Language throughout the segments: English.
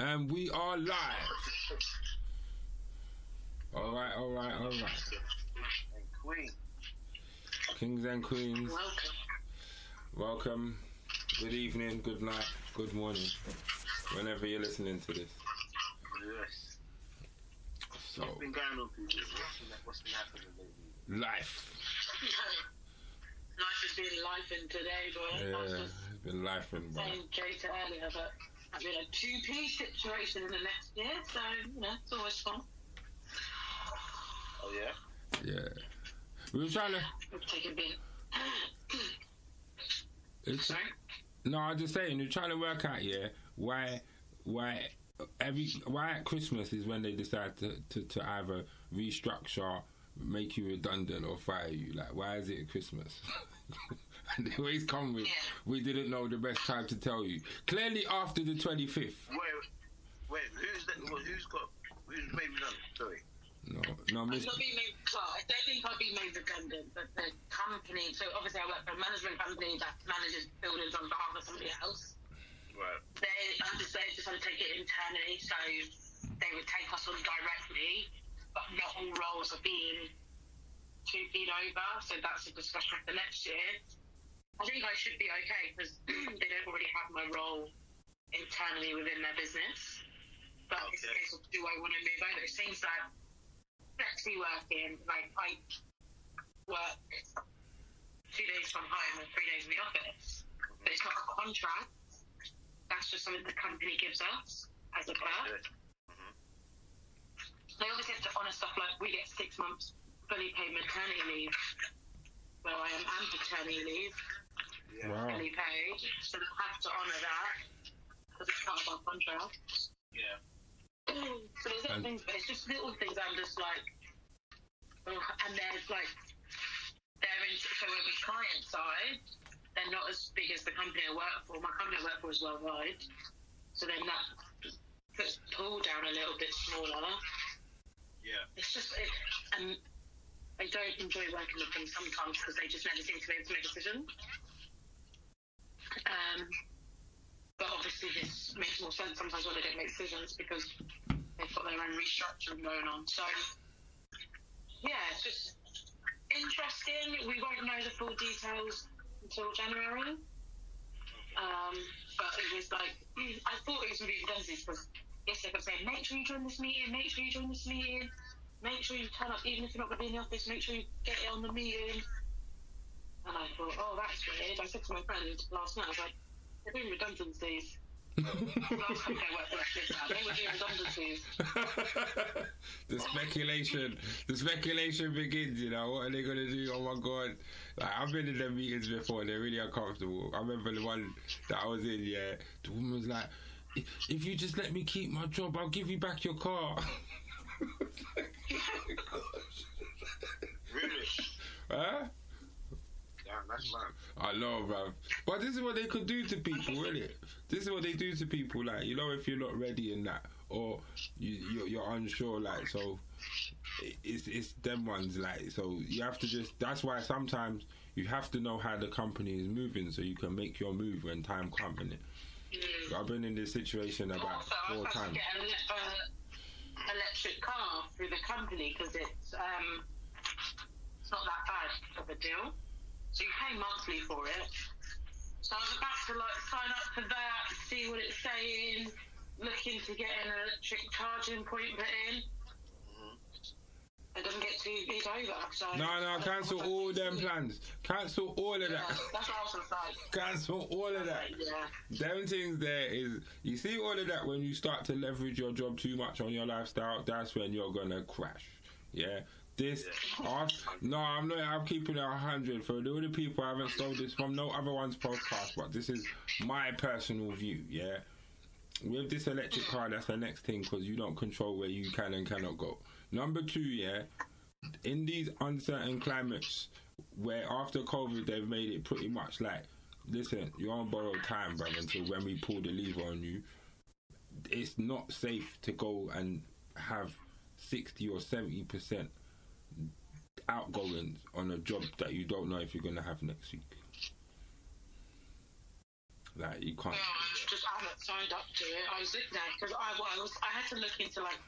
And we are live. All right, all right, all right. And Queen. Kings and queens, Welcome. welcome. Good evening, good night, good morning, whenever you're listening to this. Yes. So, What's been going on? What's been, what's been happening lately? life. Life has been life in today, boy. Yeah, it's been life bro. saying Jay to earlier, but I've been a TUPE situation in the next year, so, you know, it's always fun. Oh, yeah? Yeah. We were trying to. We've taken bit. It's, Sorry? no, I was just saying, we're trying to work out, yeah, why, why every, why at Christmas is when they decide to, to, to either restructure, make you redundant, or fire you. Like, why is it at Christmas? and they always come with, Yeah. we didn't know the best time to tell you. Clearly, after the 25th. Wait, wait, who's that? Who's got. Who's maybe none? Sorry. No, no, I'm miss. not being made well, I don't think I'll be made redundant, but the company, so obviously I work for a management company that manages buildings on behalf of somebody else. Right. they decided to sort of take it internally, so they would take us on directly, but not all roles are being TUPE'd over. So that's a discussion for next year. I think I should be okay because they don't already have my role internally within their business. But it's a case of do I want to move over? It seems like flexi working, like I work two days from home and three days in the office, but it's not a contract that's just something the company gives us as a perk. Good. Mm-hmm. They obviously have to honour stuff like we get six months fully paid maternity leave, where I am and paternity leave. Wow. fully paid, so they have to honour that because it's part of our contract. Yeah. So there's little And- things, but it's just little things. I'm just like, oh, and there's like, they're in so with the client side, they're not as big as the company I work for. My company I work for is worldwide, so then that puts pull down a little bit smaller. Yeah. It's just, it, and I don't enjoy working with them sometimes because they just never seem to be able to make decisions. Um, but obviously this makes more sense sometimes when they don't make decisions because they've got their own restructuring going on. So yeah, it's just interesting. We won't know the full details until January. Um, but it was like I thought it was be redundancies because yes, they kept saying make sure you join this meeting, make sure you join this meeting, make sure you turn up even if you're not going to be in the office, make sure you get it on the meeting. And I thought, oh, that's weird. I said to my friend last night, I was like, they're doing redundancies. last time they worked for they were doing redundancies. the speculation, the speculation begins. You know what are they gonna do? Oh my god! Like I've been in them meetings before. They're really uncomfortable. I remember the one that I was in. Yeah, the woman was like, "If- "If you just let me keep my job, I'll give you back your car." Really? huh? That's mad. I know, bruv. But this is what they could do to people, really. This is what they do to people. Like, you know, if you're not ready in that, or you, you're, you're unsure, like, so it's it's them ones, like, so you have to just. That's why sometimes you have to know how the company is moving, so you can make your move when time comes. innit? I've been in this situation about Also, four times. get an uh, electric car through the company because it's um, it's not that bad of a deal. So you pay monthly for it. So I was about to like sign up for that, see what it's saying, looking to get an electric charging point put in. It doesn't get two feet over. So No, no, cancel all them plans. Cancel all of Yeah, that. that's what I was like. Cancel all of that. Yeah. Them things there is you see all of that when you start to leverage your job too much on your lifestyle, that's when you're gonna crash. Yeah. This I- no, I'm not I'm keeping it a hundred for all the people I haven't stole this from no other one's podcast, but this is my personal view, yeah. With this electric car, that's the next thing because you don't control where you can and cannot go. Number two, yeah, in these uncertain climates where after COVID they've made it pretty much like, listen, you're on borrowed time, bro, until when we pull the lever on you. It's not safe to go and have 60 or 70% outgoings on a job that you don't know if you're going to have next week. Like you can't. No, I just I haven't signed up to it. I was looking at because I, well, I was I had to look into like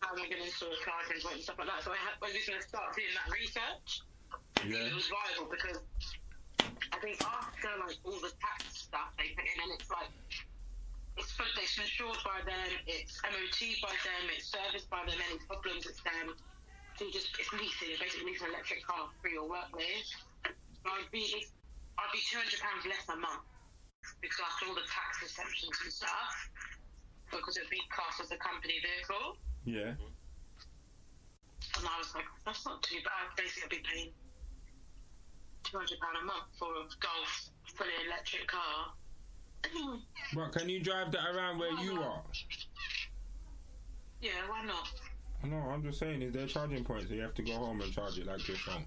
how am I going to install a point and stuff like that. So I, had, I was going to start doing that research. Yeah. It was viable because I think after like all the tax stuff they put in, and it's like it's fu- it's insured by them, it's MOT by them, it's serviced by them. Any problems, it's them. So you just it's leasing. You're basically leasing an electric car for your work with. I'd be I'd be two hundred pounds less a month because after all the tax exemptions and stuff, because it'd be classed as a company vehicle. Yeah. And I was like, that's not too bad. Basically, I'd be paying two hundred pound a month for a Golf fully electric car. But can you drive that around where you are? yeah, why not? No, I'm just saying, is there charging points? So you have to go home and charge it like your phone.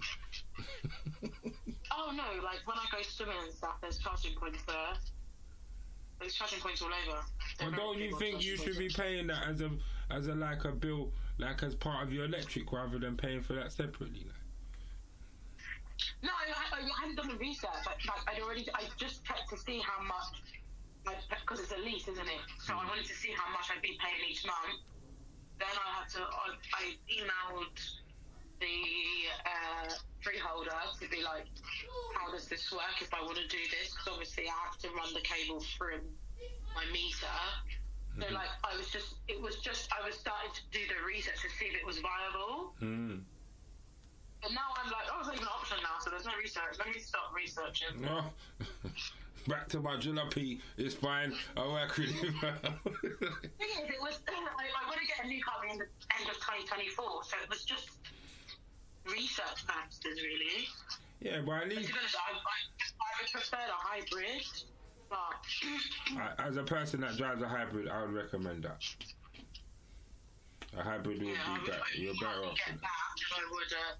Oh no, like when I go swimming and stuff, there's charging points there. There's charging points all over. But don't you think you should be paying that as a as a like a bill, like as part of your electric, rather than paying for that separately? Like? No, I, I, I hadn't done the research. Like, like I'd already, I just checked to see how much, because it's a lease, isn't it? So I mm. wanted to see how much I'd be paying each month. Then I had to, I, I emailed the uh, freeholder to be like, how does this work if I want to do this? Because obviously I have to run the cable through my meter. So like, I was just, it was just, I was starting to do the research to see if it was viable. Mm. But now I'm like, oh, it's not even an option now, so there's no research. Let me start researching. No. Back to my jalopy. It's fine. I work with him. thing is, it was, I, I want to get a new car in the end of 2024, so it was just research purposes, really. yeah, but at But least be honest, I, I, I would prefer the hybrid, but as a person that drives a hybrid, I would recommend that. A hybrid would yeah, be better. You're better off. get that, I would, uh,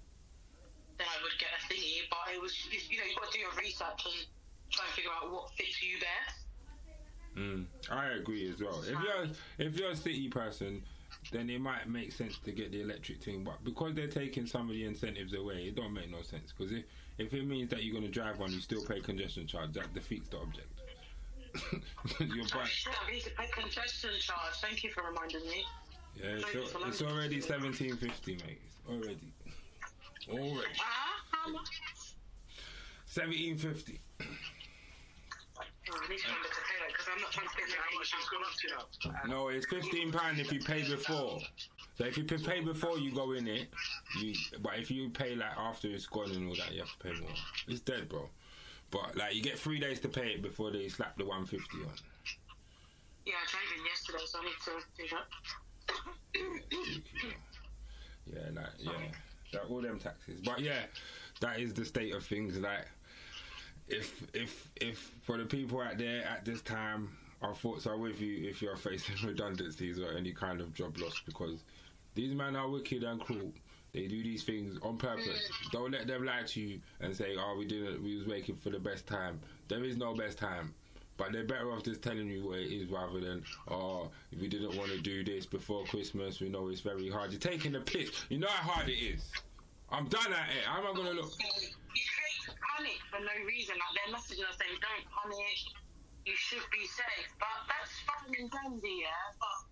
then I would get a thingy, but it was, you know, you've got to do your research and try and figure out what fits you best. Mm, I agree as well. If you're if you're a city person, then it might make sense to get the electric thing. But because they're taking some of the incentives away, it don't make no sense. Because if if it means that you're gonna drive one, you still pay congestion charge. That defeats the object. you're back. I need to pay congestion charge. Thank you for reminding me. Yeah, it's, it's already seventeen fifty, mate. Already, already Ah, how much? seventeen fifty. Oh, I need to remember to pay because I'm not trying to spend How much it's gone up to now? Um, no, it's fifteen pound if you pay before. So if you pay before you go in it, you. But if you pay like after it's gone and all that, you have to pay more. It's dead, bro. But like you get three days to pay it before they slap the one fifty on. Yeah, I drove in yesterday, so I need to do that. Yeah, like yeah, that all them taxes. But yeah, that is the state of things. Like if if if for the people out there at this time, our thoughts are with you if you're facing redundancies or any kind of job loss because these men are wicked and cruel. They do these things on purpose. Mm. Don't let them lie to you and say, "Oh, we didn't. We was waiting for the best time." There is no best time. But they're better off just telling you what it is rather than, oh, if we didn't want to do this before Christmas, we know it's very hard. You're taking the piss. You know how hard it is. I'm done at it. How am I going to look? Panic for no reason. Like they're messaging us saying, "Don't panic. You should be safe." But that's fine and dandy, yeah. But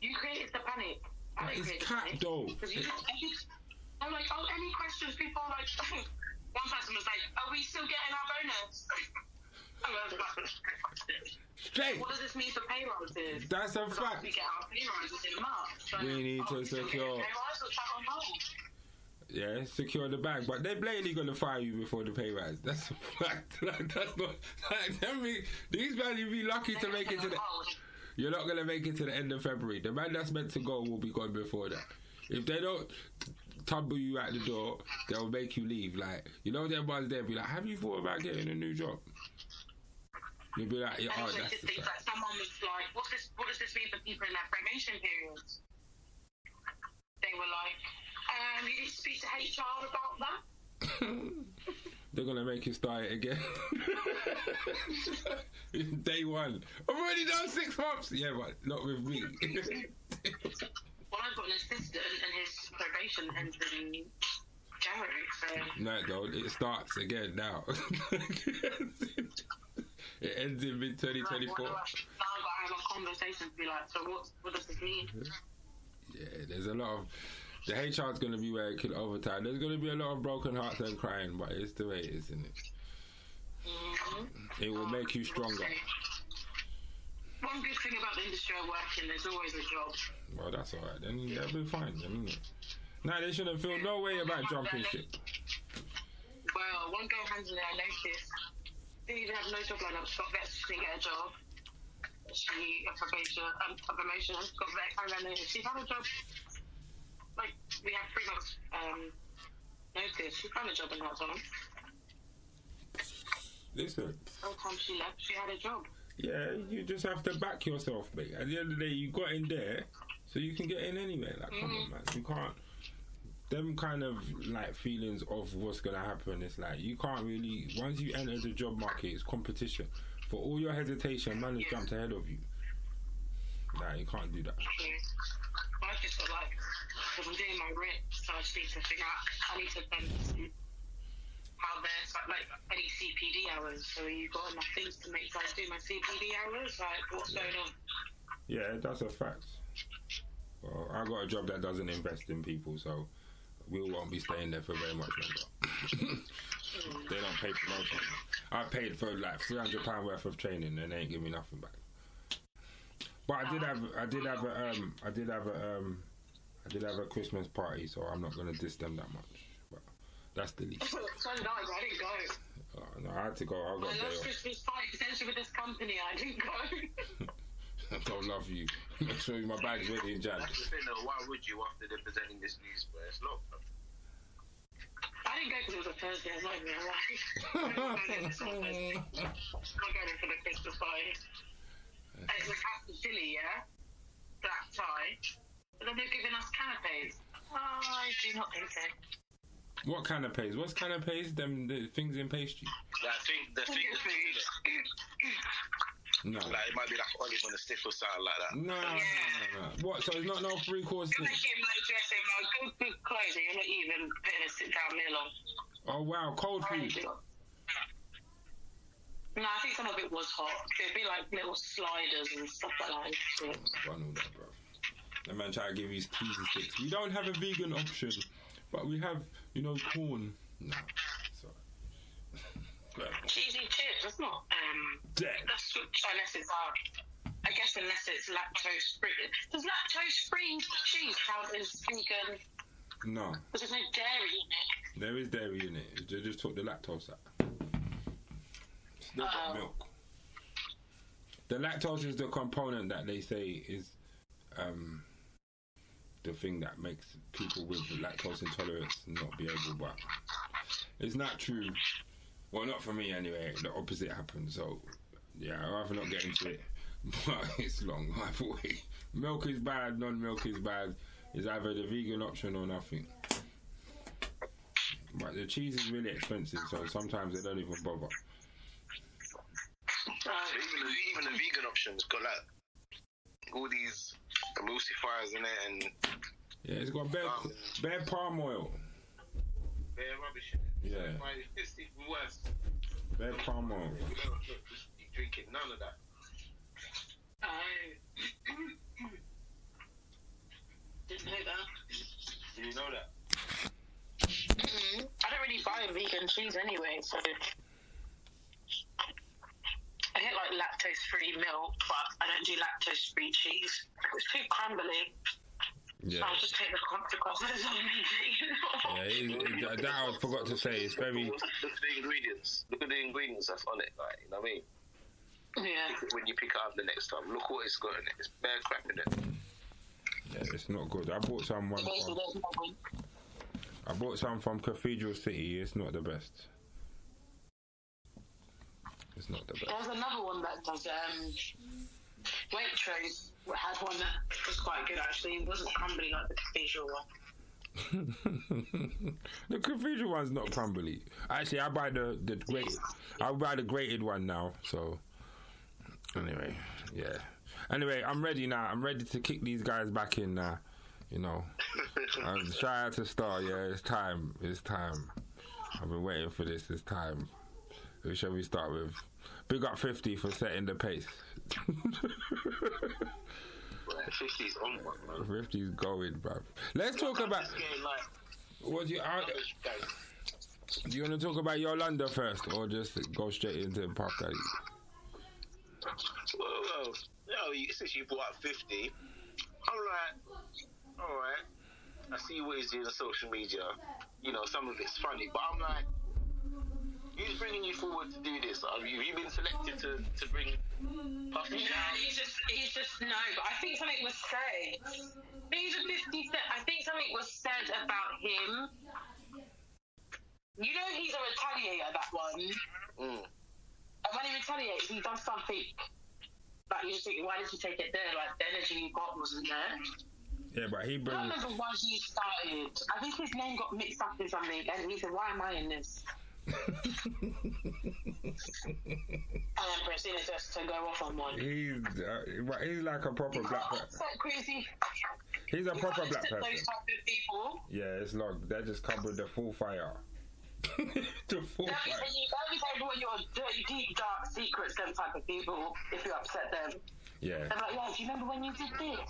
you created the panic. It's created cat, though. 'Cause you just, you just- I'm like, oh, any questions? People are like, one person was like, "Are we still getting our bonus?" I was like, Straight. what does this mean for pay rises? That's a fact. We get our pay rises in March. So, We need oh, to oh, get secure- Pay rise Yeah, secure the bag. But they're blatantly to fire you before the pay rise. That's a fact. Like, that's not. Like, tell me, these men, you'd be lucky to make it to the. You're not gonna make it to the end of February. The man that's meant to go will be gone before that. If they don't tumble you out the door, they'll make you leave. Like you know, them ones there be like, "Have you thought about getting a new job?" You'll be like, "Yeah, oh, that's the things fact." like someone was like, "What's this? What does this mean for people in their probation periods?" They were like, um, "You need to speak to HR about that." They're gonna make you start it again. Day one. I've already done six months. Yeah, but not with me. Well, I've got an assistant, and his probation ends in January. So no, though, it starts again now. it ends in mid Like, 2024. what do I- Now to have a conversation to be like, so what, what does this mean? Yeah, there's a lot of. The HR is going to be working overtime. There's going to be a lot of broken hearts and crying, but it's the way it is, isn't it? Mm-hmm. It will make you stronger. One good thing about the industry I work in, there's always a job. Well, that's all right. Then they'll be fine, then, isn't it? Nah, they shouldn't feel no way about jumping ship. Well, one girl handed in her notice. Didn't even have no job lined up. She got vet, she didn't get a job. She a probation, um, a promotion. Got vet, kind of notice. She found a job. Like we have three months um, notice. She found a job in that time. Listen, By the time she left, she had a job. yeah, you just have to back yourself, mate. At the end of the day, you got in there, so you can get in anywhere. Like, come on, man. You can't. Them kind of like feelings of what's gonna happen. It's like you can't really. Once you enter the job market, it's competition. For all your hesitation, man has jumped ahead of you. Nah, you can't do that. So I just feel like if I'm doing my rent, so I just need to figure out. I need to then how there's like, like any CPD hours. So you got enough things to make guys do my CPD hours? Like what's going on? Yeah, that's a fact. Well, I got a job that doesn't invest in people, so we won't be staying there for very much longer. Mm. they don't pay for no training. I paid for like three hundred pound worth of training, and they ain't give me nothing back. But I did have, I did have a, um, I did have a, um, I did have a Christmas party, so I'm not gonna diss them that much. But that's the least. so nice. I didn't go. Uh, no, I had to go. I My got a day last. Christmas party, essentially with this company, I didn't go. I don't love you. Make sure my bag's ready in Jan. That's the thing though, why would you after they're presenting this news, bro? It's not. I didn't go because it was a Thursday. I'm not even gonna lie. I'm not going in this on Thursday. I'm not going in for the Christmas party. And it was half the chili, yeah? Black tie. But then they're giving us canapes. Oh, I do not think so. What canapes? What's canapes? Them the things in pastry? Like, I think the thing, Finger food. No. like it might be like olive on the stick or something like that. No, no, no, no. What? So it's not no three course You're thing? making my dressing, my good, good clothing. You're not even putting a sit down meal on. Oh wow, cold food. No, I think some of it was hot. It'd be like little sliders and stuff like that. Run all that, bro. That man try to give you cheesy sticks. We don't have a vegan option, but we have, you know, corn. No, sorry. Cheesy chips. That's not. Um, Dead. that's unless it's uh, I guess unless it's lactose free. Does lactose free cheese count as vegan? No, Because there's no dairy in it. there is dairy in it. They just took the lactose out. Still got Oh. milk. The lactose is the component that they say is um, the thing that makes people with lactose intolerance not be able. But it's not true. Well, not for me anyway. The opposite happened. So yeah, I'd rather not get into it. But it's long. Either way, milk is bad. Non-milk is bad. It's either the vegan option or nothing. But the cheese is really expensive, so sometimes they don't even bother. So even the, even vegan options got like all these emulsifiers in it and Yeah, it's got bare, Um, bare palm oil. they're rubbish in it. Yeah. So why- It's even worse. Bare palm oil. You don't just be drinking none of that. Oh. Didn't know that. Do you know that? Mm-hmm. I don't really buy vegan cheese anyway, so I get like lactose free milk, but I don't do lactose free cheese. It's too crumbly. Yeah. I'll just take the consequences of me Yeah, it, it, that- that I forgot to say. It's very. Look at the ingredients. Look at the ingredients that's on it. Like, you know what I mean? yeah. When you pick it up the next time, look what it's got in it. It's bare crap in it. Yeah, it's not good. I bought some one from. there's no point. I bought some from Cathedral City. It's not the best. It's not the best. There's another one that does um, Waitrose had one that was quite good actually. It wasn't crumbly like the cathedral one. the cathedral one's not crumbly. Actually, I buy the the great. I buy the grated one now. So anyway, yeah. Anyway, I'm ready now. I'm ready to kick these guys back in now. You know, I'm trying to start. Yeah, it's time. It's time. I've been waiting for this. It's time. Who shall we start with? Big up 50 for setting the pace. Right, 50's on one, man. 50's going, bruv. Let's talk about. What do you, uh, do you want to talk about Yolanda first, or just go straight into Puff Daddy? well, well, you- since you brought up 50, I'm like, alright, I see what he's doing on social media. You know, some of it's funny, but I'm like, who's bringing you forward to do this? Have you, have you been selected to, to bring Puffy No, down? he's just, he's just no. But I think something was said. These are fifty cent. I think something was said about him. You know, he's a retaliator. That one. Mm. And when he retaliates, he does something. Like you just think, why did you take it there? Like the energy you got wasn't there. Yeah, but he I brings. don't remember why he started. I think his name got mixed up in something, and he said, "Why am I in this?" And then proceeded just to go off on one. he's uh, he's like a proper black person. That's so crazy. He's a You proper black person. Those type of people. Yeah, it's like they just come with the full fire. the full That fire. is, you only tell what your dirty, deep, dark secrets, them type of people, if you upset them. Yeah. They're like, yeah, do you remember when you did this?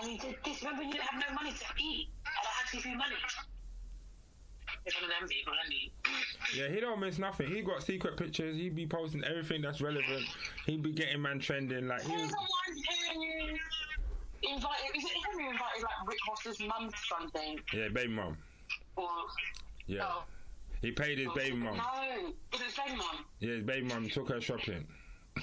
And you did this? Remember when you didn't have no money to eat? And I had to give you money? It's one of them people, isn't he? Yeah, he don't miss nothing. He got secret pictures. He be posting everything that's relevant. He be getting man trending. Like he, He's the one who invited, is it him who invited like Rick Ross's mum to something? yeah, baby mom. Or, Yeah, oh, he paid his baby mom. No, was it his baby mum? Yeah, his baby mom took her shopping.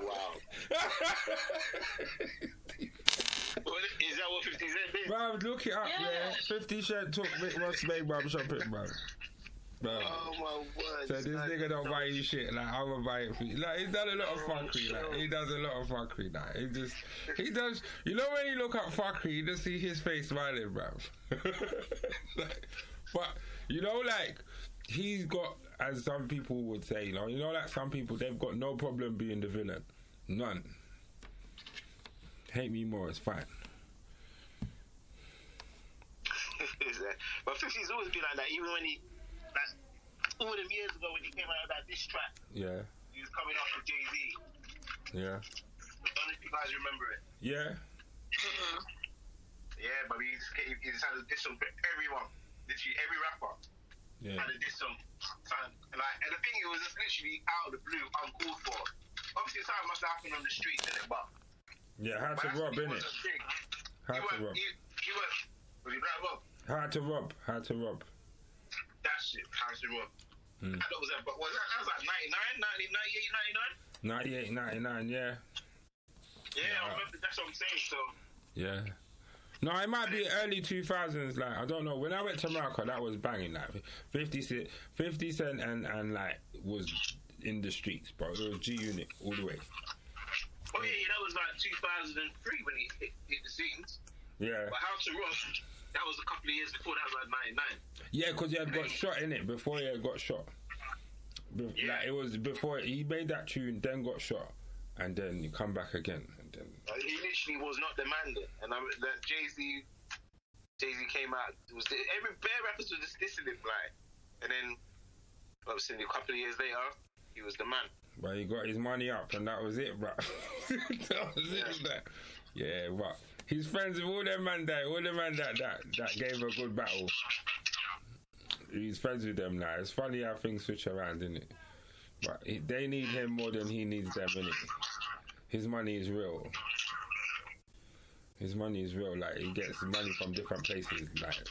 Wow. That what 50 Cent did? Bro, look it up. Yeah, Yeah. Fifty Cent took Rick Ross' baby mom shopping, bro. Bro. Oh my word. So this nigga don't buy you shit. Like I'm gonna buy it for you. Like he's done a lot of fuckery. Like he does a lot of fuckery. Like he just he does. You know when you look at fuckery, you just see his face smiling, bro. like, but you know, like he's got, as some people would say, you know, you know, like some people they've got no problem being the villain. None. Hate me more. It's fine. Is that- but 50's always been like that, even when he, like, all them years ago when he came out of that diss track, Yeah. he was coming off with Jay Z. Yeah. I don't know if you guys remember it. Yeah. Mm-hmm. Yeah, but he just, he, he just had a diss on everyone. Literally every rapper Yeah. had a diss on. Son. And, like, and the thing, it was just literally out of the blue, uncalled for. Obviously, something must have happened on the streets, innit? But, Yeah. How but to rob, innit? How to rob. he, he weren't, was he Black Rob? How to rob. How to rob. That shit, how to rob. Hmm. That was that, but was that, that was like 99, 90, 98, 99? 98, 99, yeah. Yeah, Yeah. I remember, that's what I'm saying, so. Yeah. No, it might be early 2000s. Like, I don't know. When I went to America, that was banging. Like, 50 Cent, 50 Cent and, and like, was in the streets, bro. It was G Unit all the way. Oh yeah, yeah, that was like 2003 when he hit, hit the scenes. Yeah. But How to Rob, that was a couple of years before. That was like 99. Yeah, because he had got shot in it before he had got shot. Be- Yeah. Like, it was before he made that tune, then got shot, and then he come back again. And then, Uh, he literally was not demanding, and I, that Jay Z, Jay Z came out. It was every bare rappers was just dissing him, like, and then obviously a couple of years later, he was the man. but he got his money up, and that was it, bro. that was it. That. Yeah, but he's friends with all them man that, all the man that, that, that gave a good battle. He's friends with them now. It's funny how things switch around, isn't it? But he, they need him more than he needs them, innit? His money is real. His money is real. Like he gets money from different places. Like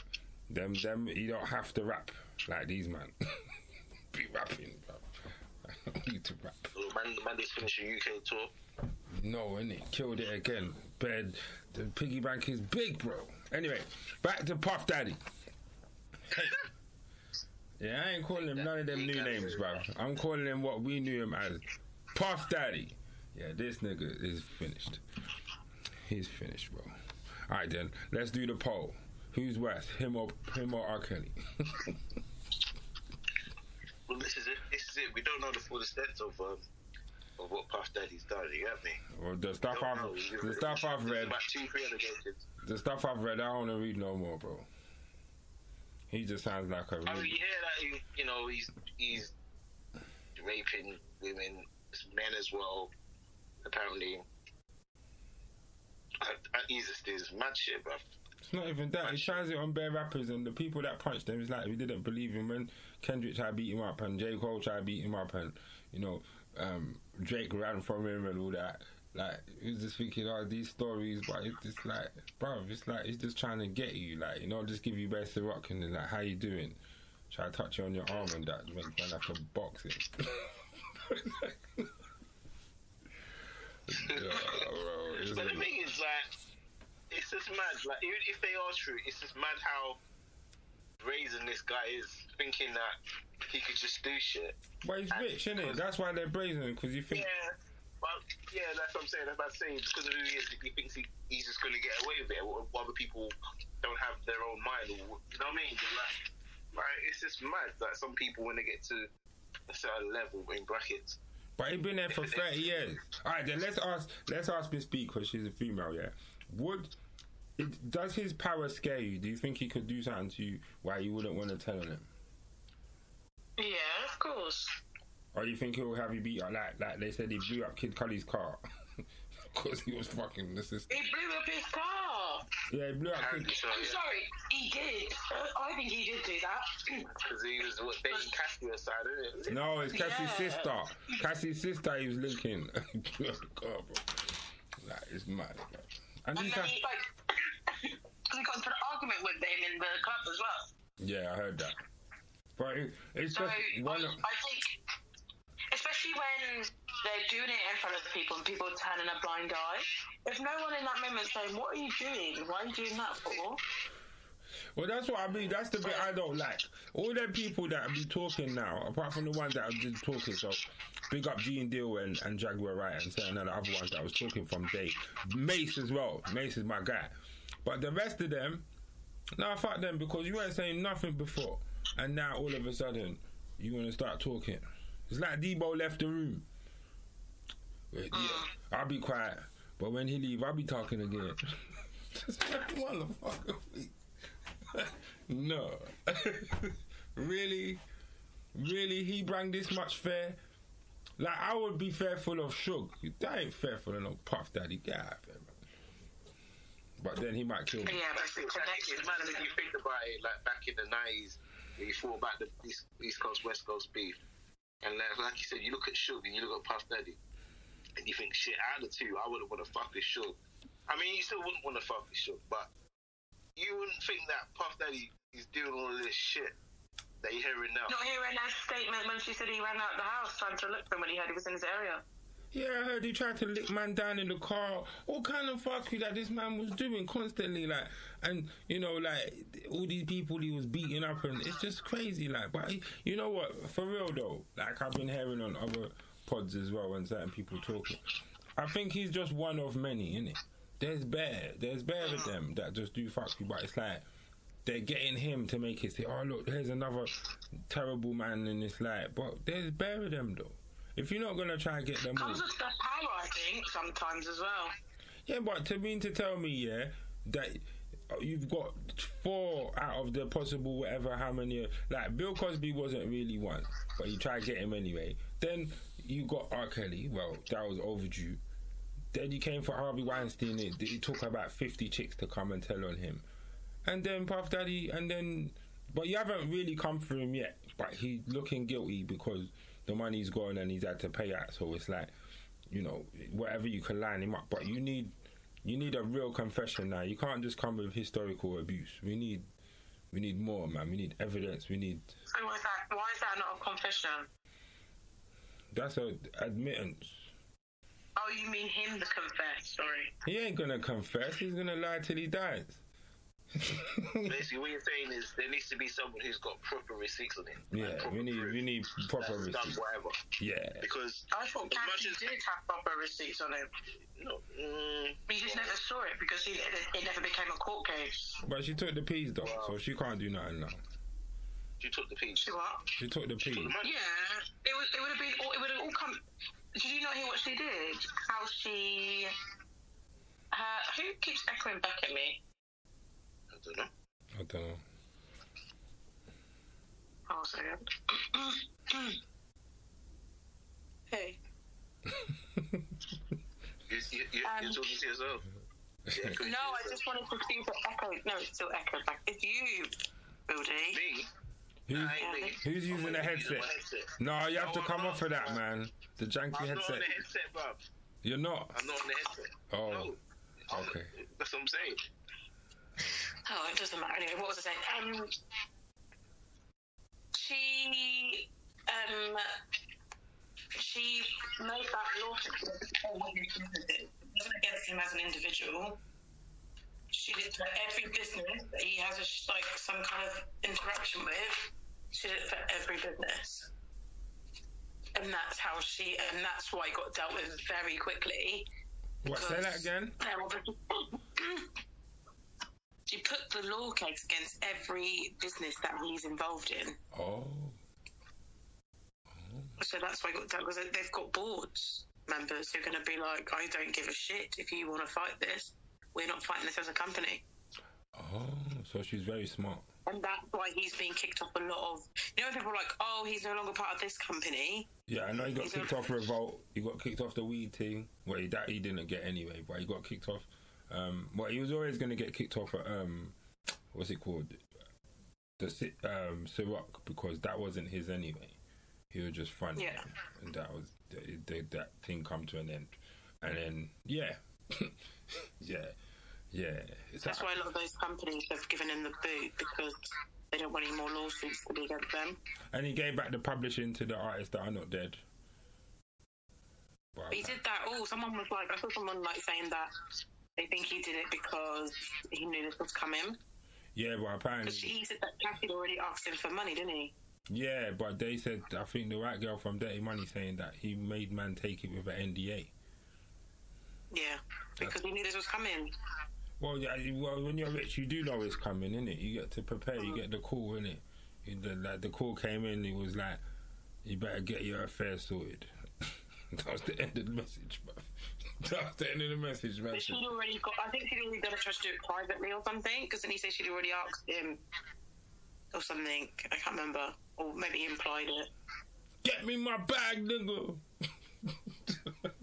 them, them. You don't have to rap like these man. Be rapping, bro. I don't need to rap. Man, man finishing UK tour. No, innit? Killed it again. Bed. The piggy bank is big, bro. Anyway, back to Puff Daddy. Yeah, I ain't calling him none of them new names, bro. I'm calling him what we knew him as. Puff Daddy. Yeah, this nigga is finished. He's finished, bro. Alright then, let's do the poll. Who's worse, him or him or R. Kelly? Well, this is it. This is it. We don't know the full extent of um, of what Puff Daddy's done. You get me? or the stuff I've know. the stuff I've read About two, three allegations. the stuff I've read I don't wanna read no more, bro. He just sounds like a oh, I mean, really you hear that he, you know, he's he's raping women, men as well. Apparently, he's just this mad shit, bruv. It's not even that. He tries it on bare rappers, and the people that punched them is like we didn't believe him when Kendrick tried to beat him up, and J Cole tried to beat him up, and you know um, Drake ran from him and all that. Like he was just thinking, oh, these stories, but it's just like, bro, it's like he's just trying to get you, like you know, just give you best of rock and then like, how you doing? Try to touch you on your arm and that, make man like a boxing. yeah, bro, it's But the thing is, like, it's just mad. Like, even if they are true, it's just mad how brazen this guy is, thinking that he could just do shit. But he's rich, isn't it? That's why they're brazen, because you think. Yeah, but yeah, that's what I'm saying. That's what I'm saying. Because of who he is, he thinks he, he's just going to get away with it. While other people don't have their own mind, or you know what I mean? Like, right, it's just mad that some people, when they get to a certain level in brackets, But he's been there for thirty years. All right, then let's ask. Let's ask Miss B because she's a female. Yeah. Would it, does his power scare you? Do you think he could do something to you why you wouldn't want to tell on him, Yeah, of course. or you think he'll have you beat up like like they said he blew up Kid Cudi's car because he was fucking the system. He blew up his car. Yeah, he blew up. Kid, so. I'm sorry, he did. Uh, I think he did do that. Because he was what dating Cassie aside, isn't it? no, it's Cassie's Yeah. sister. Cassie's sister. He was linking. He blew up the car, bro. Like it's mad. Bro. And And then guys- he like, because he got into an argument with them in the club as well. yeah, I heard that. But it, it's So just I. Of, I think, especially when they're doing it in front of people and people are turning a blind eye, if no one in that moment saying, "What are you doing? Why are you doing that for?" Well, that's what I mean. That's the bit I don't like. All them people that be talking now, apart from the ones that are just talking, so big up Gene Deal and, and Jaguar Wright and certain other other ones that I was talking from day. Mase as well. Mase is my guy. But the rest of them, nah, fuck them because you weren't saying nothing before. And now all of a sudden, you want to start talking. It's like Debo left the room. Yeah, ah. I'll be quiet. But when he leave, I'll be talking again. Just motherfucker. no. really? Really? He bring this much fair? Like, I would be fearful of Suge. That ain't fearful of no Puff Daddy. Get out of here, man. But then he might kill me. Yeah, but it's the It's connection. mad if you think about it, like back in the nineties, when you thought about the East, East Coast West Coast beef, and like, like you said, you look at Suge and you look at Puff Daddy, and you think, shit, out of the two, I wouldn't want to fuck with Suge. I mean, you still wouldn't want to fuck with Suge, but you wouldn't think that Puff Daddy is doing all this shit that you're hearing now. Not hearing that statement when she said he ran out the house trying to look for him when he heard he was in his area. Yeah, I heard he tried to lick man down in the car. All kind of fuckery that this man was doing constantly, like, and you know, like all these people he was beating up, and it's just crazy, like. But you know what? For real though, like I've been hearing on other pods as well when certain people talking. I think he's just one of many, innit? There's bear, there's bear of them that just do fuckery, but it's like they're getting him to make it say, "Oh look, there's another terrible man in this light." But there's bear of them though. If you're not gonna try and get them Comes with the power, I think, sometimes as well. yeah, but to mean to tell me, yeah, that you've got four out of the possible whatever how many, like Bill Cosby wasn't really one, but you try to get him anyway. Then you got R. Kelly. Well, that was overdue. Then you came for Harvey Weinstein. It, it took about fifty chicks to come and tell on him, and then Puff Daddy, and then, but you haven't really come for him yet. But he's looking guilty because the money's gone and he's had to pay out. So it's like, you know, whatever you can line him up. But you need, you need a real confession now. You can't just come with historical abuse. We need, we need more, man. We need evidence. We need. So why is that? Why is that not a confession? That's a admittance. Oh, you mean him to confess? Sorry. He ain't gonna confess. He's gonna lie till he dies. Basically, what you're saying is there needs to be someone who's got proper receipts on him. yeah, like we need, we need proper that's done receipts. whatever. Yeah. Because I thought as much Cassie as did have proper receipts on him. no, mm, We just never saw it because he, it, it never became a court case. But she took the peas though, so she can't do nothing now. you took the piece. See what? She took the peas. Yeah, it would. It would have been. All, it would have all come. Did you not hear what she did? How she. Her, who keeps echoing back at me? I don't know. I don't know. Oh, a second. Who? You, you, you, Um, you're talking to yourself. Yeah, could No, I just wanted to see if it echoed. No, it's still echoed back. It's you, Bildy. Me? Who's, Nah, ain't me. who's using I'm the headset? headset. No, you have to No, come I'm off of not. that, man. The janky I'm not on headset. the headset, bruv. You're not. I'm not on the headset. Oh, No. Okay. That's what I'm saying. Oh, it doesn't matter. Anyway, what was I saying? Um, she, um, she made that law. It against him as an individual. She did for every business that he has a, like some kind of interaction with. She did it for every business. And that's how she, and that's why it got dealt with very quickly. What? Say that again. She put the law case against every business that he's involved in. Oh. So that's why it got dealt because they've got boards members who are going to be like, I don't give a shit if you want to fight this. We're not fighting this as a company. Oh, so she's very smart. And that's why he's being kicked off a lot of. You know, people are like, oh, he's no longer part of this company. Yeah, I know he got He's kicked a- off Revolt. He got kicked off the weed team. Well, that he didn't get anyway, but he got kicked off. Um, well, he was always going to get kicked off at um, what's it called, the um, Ciroc because that wasn't his anyway. He was just fronting, Yeah. and that was the, that thing come to an end, and then yeah, yeah, yeah. It's That's why a lot of those companies have given him the boot because they don't want any more lawsuits to be against them. and he gave back the publishing to the artists that are not dead. But he did that. Oh, someone was like, I saw someone like saying that they think he did it because he knew this was coming. yeah, but apparently Because he said that had already asked him for money, didn't he? Yeah, but they said I think the white girl from Dirty Money saying that he made man take it with an NDA. Yeah, because he knew this was coming. Well, yeah, well, when you're rich, you do know it's coming, innit? You get to prepare. You mm. get the call, innit? You, the, like the call came in, it was like, you better get your affairs sorted. that was the end of the message, bruv. That was the end of the message, man. But she'd already got. I think she'd already done it. To do it privately or something. Because then he said she'd already asked him or something. I can't remember. Or maybe he implied it. Get me my bag, nigga.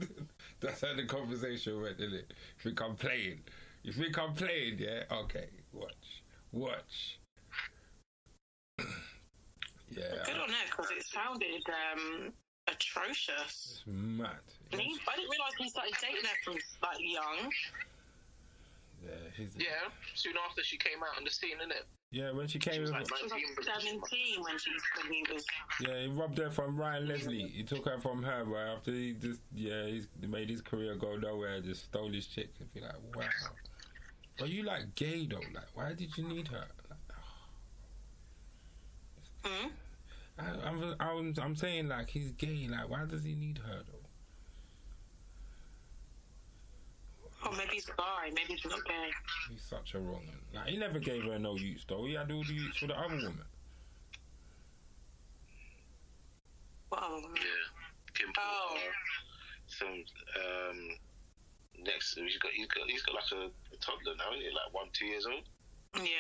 That's how the conversation went, innit? If we come playing, if we come playing, yeah, okay, watch, watch. yeah, Good on her because it sounded um, atrocious. it's mad. And he, I didn't realise he started dating her from like young. Yeah, he's, Yeah, soon after she came out on the scene, innit? yeah. When she came, She was with, like She was like 17 when she when he was. yeah, he robbed her from Ryan Leslie. He took her from her, but after he just, yeah, he's made his career go nowhere. Just stole his chick. And be like, wow. But you like gay though? Like, why did you need her? Like, Hmm? I, I'm, I'm, I'm saying like he's gay. Like, why does he need her though? Oh, maybe he's bi. Maybe he's not gay. He's such a wrong one. Like, he never gave her no utes though. He had all the utes for the other woman. Well, Yeah. Kim Porter. Oh. Some um, next, he's got he's got he's got like a, a toddler now, isn't he? Like one, two years old. yeah.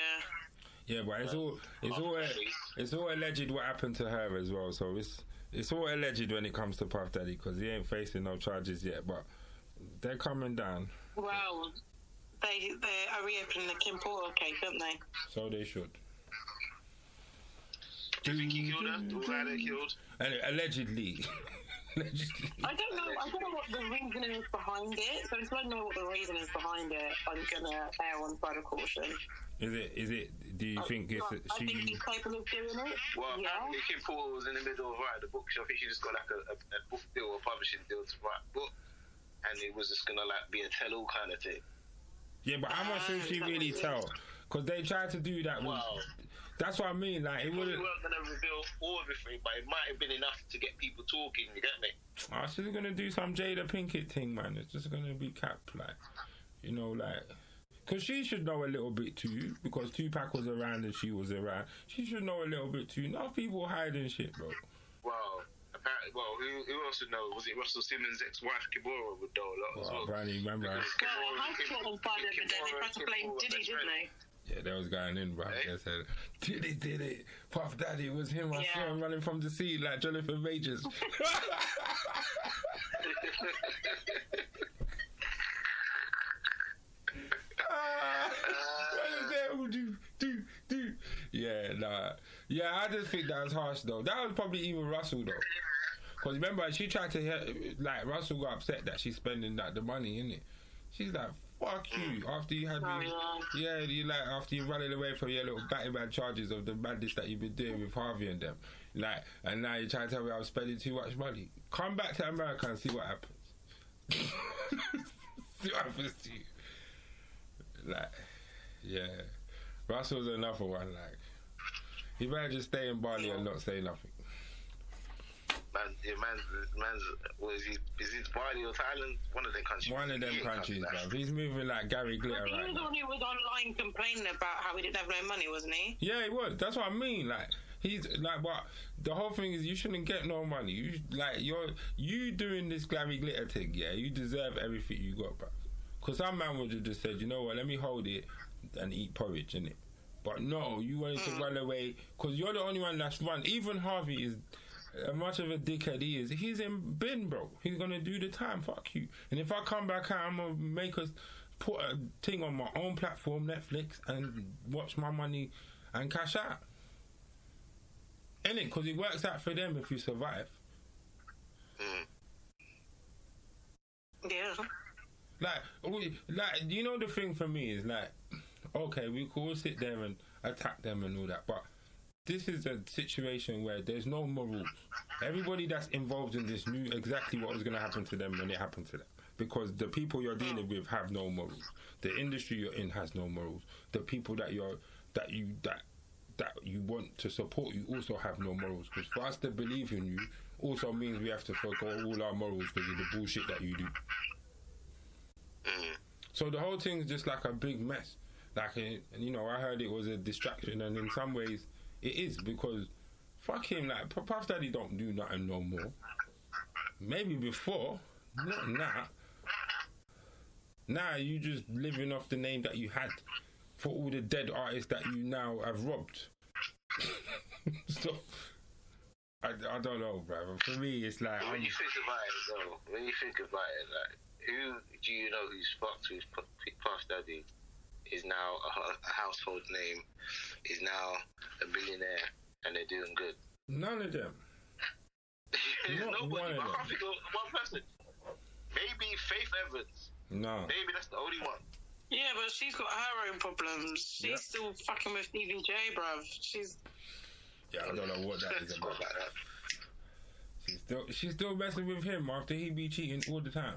Yeah, but it's all it's all it's all alleged what happened to her as well. So it's it's all alleged when it comes to Puff Daddy because he ain't facing no charges yet. But they're coming down, Well, they they are reopening the Kim Porter case, don't they? so they should. Do you think he killed her? The guy that killed? Allegedly, allegedly. I don't know. I don't know what the reasoning is behind it. So until I know what the reason is behind it, I'm gonna err on side of caution. Is it? Is it? Do you uh, think it's I think he's capable of doing it. Well, yeah. apparently Kim Porter was in the middle of writing the book. So I think she just got like a, a, a book deal, a publishing deal to write a book, and it was just gonna like be a tell-all kind of thing. Yeah, but how much Ah, did she really was tell? Because they tried to do that. With, Wow. That's what I mean. Like it We wouldn't. weren't gonna reveal all everything, but it might have been enough to get people talking. You get me? Oh, she's gonna do some Jada Pinkett thing, man. It's just gonna be cap, like, you know, like, because she should know a little bit too. Because Tupac was around and she was around. She should know a little bit too. Not people hiding shit, bro. Well, who, who else would know? Was it Russell Simmons' ex-wife Kimora would know a lot as Well, well. apparently, remember? Well, Kimora- I saw on Friday the other day they tried to blame Kimora Diddy, didn't friend. they? Yeah, they was going in, bro. Hey. They said, did it, did it. Puff Daddy it was him. I Yeah. saw him running from the sea like Jonathan Majors. Ah, what is that? Would do, do? Yeah, nah. Yeah, I just think that was harsh, though. That was probably even Russell, though. Because remember, she tried to hit, like, Russell got upset that she's spending that the money, innit? She's like, fuck you. After you had Oh, me, yeah. yeah, you like, after you running away from your little batty man charges of the madness that you've been doing with Harvey and them. Like, and now you're trying to tell me I'm spending too much money. Come back to America and see what happens. see what happens to you. Like, yeah. Russell's another one, like, he better just stay in Bali and not say nothing. Man, yeah, man's, man's, what is he? Is it Bali or Thailand? One of them countries. One of them He countries, coming bruv. He's moving like Gary Glitter He right was the now. one who was online complaining about how he didn't have no money, wasn't he? Yeah, he was. That's what I mean. Like he's like, but the whole thing is you shouldn't get no money. You like you're you doing this Gary Glitter thing. Yeah, you deserve everything you got, bro. Because some man would have just said, you know what, let me hold it and eat porridge, innit? But no, you wanted to mm. run away because you're the only one that's run. Even Harvey is. Much of a dickhead he is, he's in bin, bro. He's gonna do the time. Fuck you. And if I come back out, I'm gonna make us put a thing on my own platform, Netflix, and watch my money and cash out. In it, Because it works out for them if you survive. Mm. Yeah. Like, we, like you know, the thing for me is like, okay, we could all sit there and attack them and all that, but this is a situation where there's no morals. Everybody that's involved in this knew exactly what was going to happen to them when it happened to them, because the people you're dealing with have no morals. The industry you're in has no morals. The people that you're that you that that you want to support you also have no morals. Because for us to believe in you also means we have to forgo all our morals because of the bullshit that you do. Mm. So the whole thing is just like a big mess. Like, and you know, I heard it was a distraction, and in some ways, it is because fuck him. Like, Puff Daddy don't do nothing no more. Maybe before, not now. Now you just living off the name that you had for all the dead artists that you now have robbed. so. I, I don't know, brother. For me, it's like When I'm- you think about it, though, when you think about it, like, who do you know who's fucked with Puff Daddy is now a, a household name, is now a billionaire, and they're doing good? none of them. There's Not one nobody. of but I them. can't think of one person. Maybe Faith Evans. No. Maybe that's the only one. Yeah, but she's got her own problems. She's Yeah. still fucking with Stevie J, bruv. She's Yeah, I don't know what that is Let's about. that. She's still she's still messing with him after he be cheating all the time.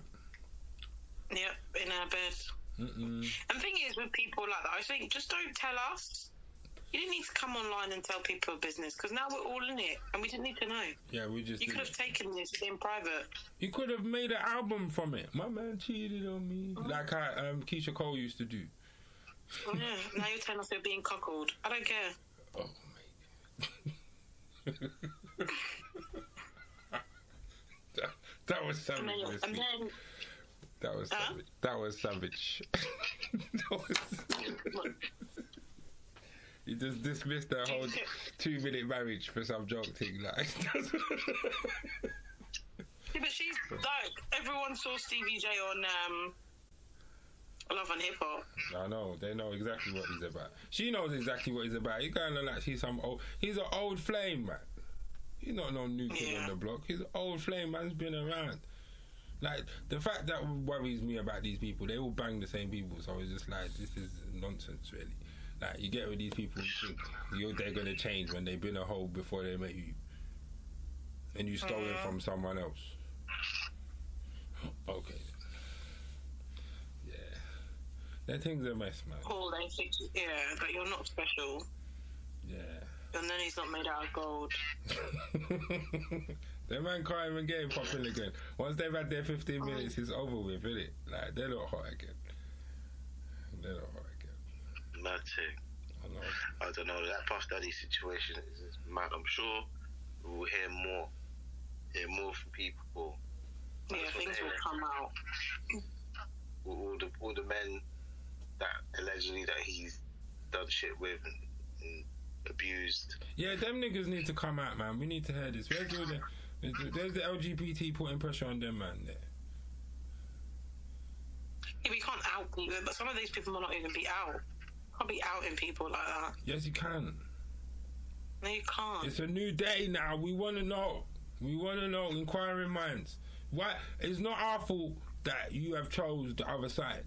yep in her bed. Mm-mm. And the thing is, with people like that, I think just don't tell us. You didn't need to come online and tell people business because now we're all in it and we didn't need to know. Yeah, we just. You could have it. taken this in private. You could have made an album from it. My man cheated on me, like how um, Keyshia Cole used to do. Oh, yeah, now you're telling us we're being cuckolded. I don't care. Oh mate. that, that was And savage. then, this and then That was Huh? savage. That was savage. that was. You just dismissed the whole two minute marriage for some joke thing. Like, Yeah, but she's like everyone saw Stevie J on um, Love and Hip Hop. I know they know exactly what he's about. She knows exactly what he's about. He's kind of like he's some old. He's an old flame, man. He's not no new kid on the block. He's an old flame, man's been around. Like the fact that worries me about these people, they all bang the same people. So it's just like this is nonsense, really. Like you get with these people, you think you're, they're gonna change when they've been a hoe before they met you, and you stole it Mhm. from someone else. Okay. Yeah, that thing's a mess, man. All they think, yeah, but you're not special. Yeah. Your nanny's not made out of gold. the man can't even get him popping again. Once they've had their 15 minutes, it's over with, isn't it? Like, they're not hot again. They're not hot again. Mad thing. I know. I don't know. That Puff Daddy situation is, is mad. I'm sure we'll hear more. Hear more from people. Yeah, things will come out. All all the all the men that allegedly that he's done shit with and, and abused. Yeah, them niggas need to come out, man. We need to hear this. Where's all the, there's the LGBT putting pressure on them, man. There. Yeah, we can't out people, but some of these people might not even be out. Can't be outing people like that. Yes, you can. No, you can't. It's a new day now. We want to know. We want to know. Inquiring minds. Why? It's not our fault that you have chose the other side.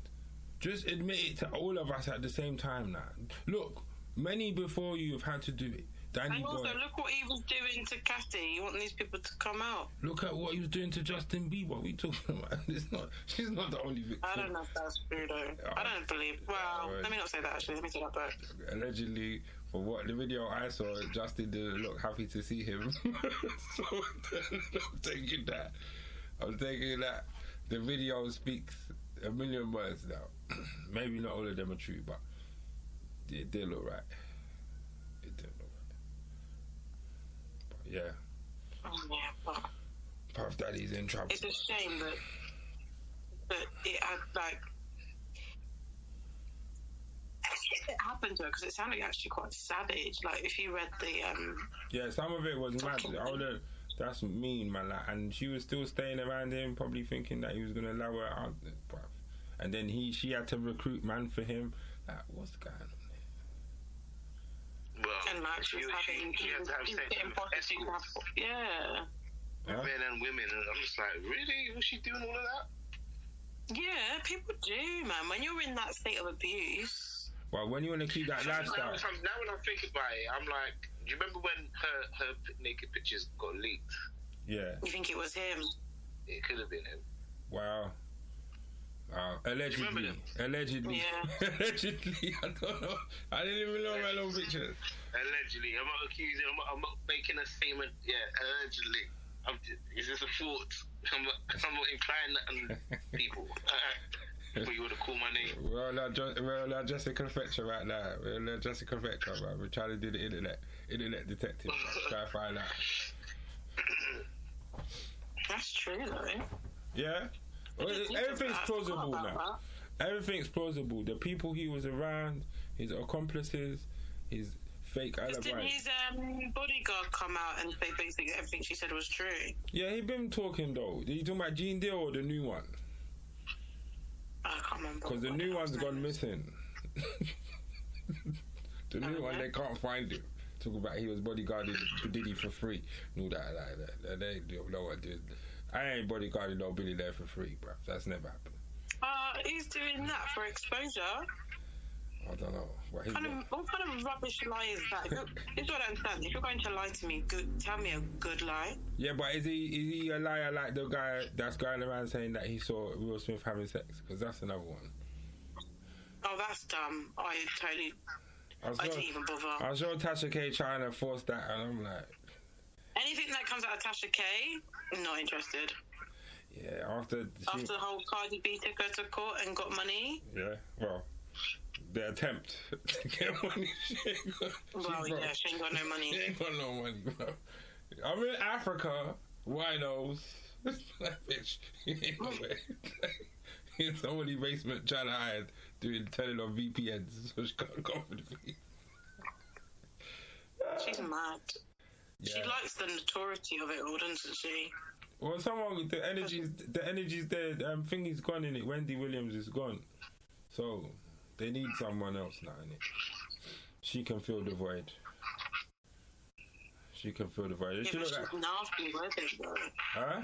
Just admit it to all of us at the same time now. Look, many before you have had to do it. Danny and also, Boy. look what he was doing to Cassie. You want these people to come out? Look at what he was doing to Justin Bieber. What we talking about? It's not. She's not the only victim. I don't know if that's true though. I don't believe. Well, let me not say that actually. Let me say that back. allegedly for what the video I saw, Justin didn't look happy to see him. so I'm taking that. I'm taking that. The video speaks a million words now. Maybe not all of them are true, but it did look right. It did look right. But yeah, Oh, yeah, but Puff Daddy's in trouble. it's a shame that that it had like it happened to her because it sounded actually quite savage. Like if you read the um, Yeah, some of it was mad. Would've- that's mean, man. Like, and she was still staying around him, probably thinking that he was gonna allow her out. bruv. And then he, she had to recruit man for him. Like, what's going on? Well, and like she, she was having she, she had to have sex getting with prostitutes to have- escorts, Yeah, Huh? men and women, and I'm just like, really? Was she doing all of that? yeah, people do, man. When you're in that state of abuse, Well, when you want to keep that lifestyle, if I'm- now when I think about it, I'm like, do you remember when her her naked pictures got leaked? yeah, you think it was him. It could have been him. wow. Wow. Allegedly, allegedly, Yeah. allegedly. I don't know. I didn't even know my little pictures. Allegedly, I'm not accusing. I'm not, I'm not making a statement. Yeah, allegedly. I'm, is this a thought? I'm not, I'm not implying that on people. But you would have called my name. We're on our, Jo- we're on our Jessica Fletcher right now. We're on our Jessica Fletcher, man. We're trying to do the internet, internet detective. man. Try to find out. That's true though. Yeah. Well, everything's plausible now. Everything's plausible. The people he was around, his accomplices, his fake that. Didn't alibi. his um, bodyguard come out and say basically everything she said was true? Yeah, he been talking though. Are you talking about Gene Deal or the new one? I can't remember. Because the new one's gone missing. the new one, they can't find him. Talk about he was bodyguarding Diddy for free. No, that, that, that, they don't know what dude. I ain't bodyguarding no there for free, bro. That's never happened. Uh, he's doing that for exposure. I don't know. What Kind of, what kind of rubbish lie is that? If you're- This is what I understand. If you're going to lie to me, good. Tell me a good lie. Yeah, but is he is he a liar like the guy that's going around saying that he saw Will Smith having sex? Because that's another one. Oh, that's dumb. I totally. I I saw, didn't even bother. I saw Tasha K trying to force that, and I'm like, Anything that comes out of Tasha K, not interested. yeah. After she, After the whole Cardi B took her to court and got money, yeah, well, the attempt to get money. She ain't got, well, she yeah, she ain't got no She money. ain't got no money, bro. I'm in Africa. Winos. that bitch. He ain't got. In somebody's basement trying to hide, doing turning on VPNs so she can't go for the feed. She's mad. She Yeah. likes the notoriety of it all, doesn't she? Well, someone the energy's the energy's there. Um, thingy's gone in it. Wendy Williams is gone, so they need someone else now in it. She can fill the void. She can fill the void. Yeah, She but she's like, nasty with it, though. huh?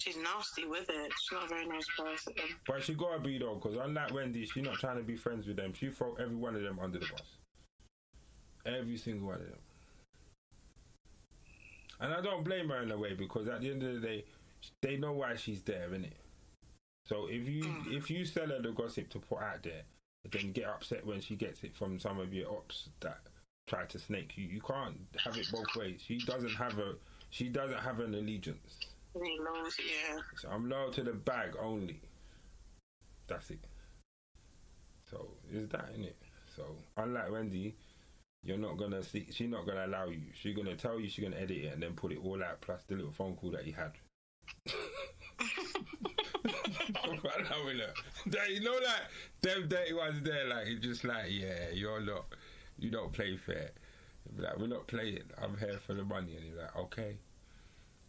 She's nasty with it. She's not a very nice person. But she gotta be though, because unlike Wendy, she's not trying to be friends with them. She throw every one of them under the bus. Every single one of them. And I don't blame her in a way because at the end of the day, they know why she's there, innit? So if you if you sell her the gossip to put out there, then get upset when she gets it from some of your ops that try to snake you. You can't have it both ways. She doesn't have a she doesn't have an allegiance. Yeah. So I'm loyal to the bag only. That's it. So is that in it? So unlike Wendy, you're not gonna see. She's not gonna allow you. She's gonna tell you. She's gonna edit it and then put it all out plus the little phone call that he had. I know, innit? That- you know, like them dirty ones there, like it's just like, yeah, you're not, you don't play fair. Like we're not playing. I'm here for the money, and you're like, okay.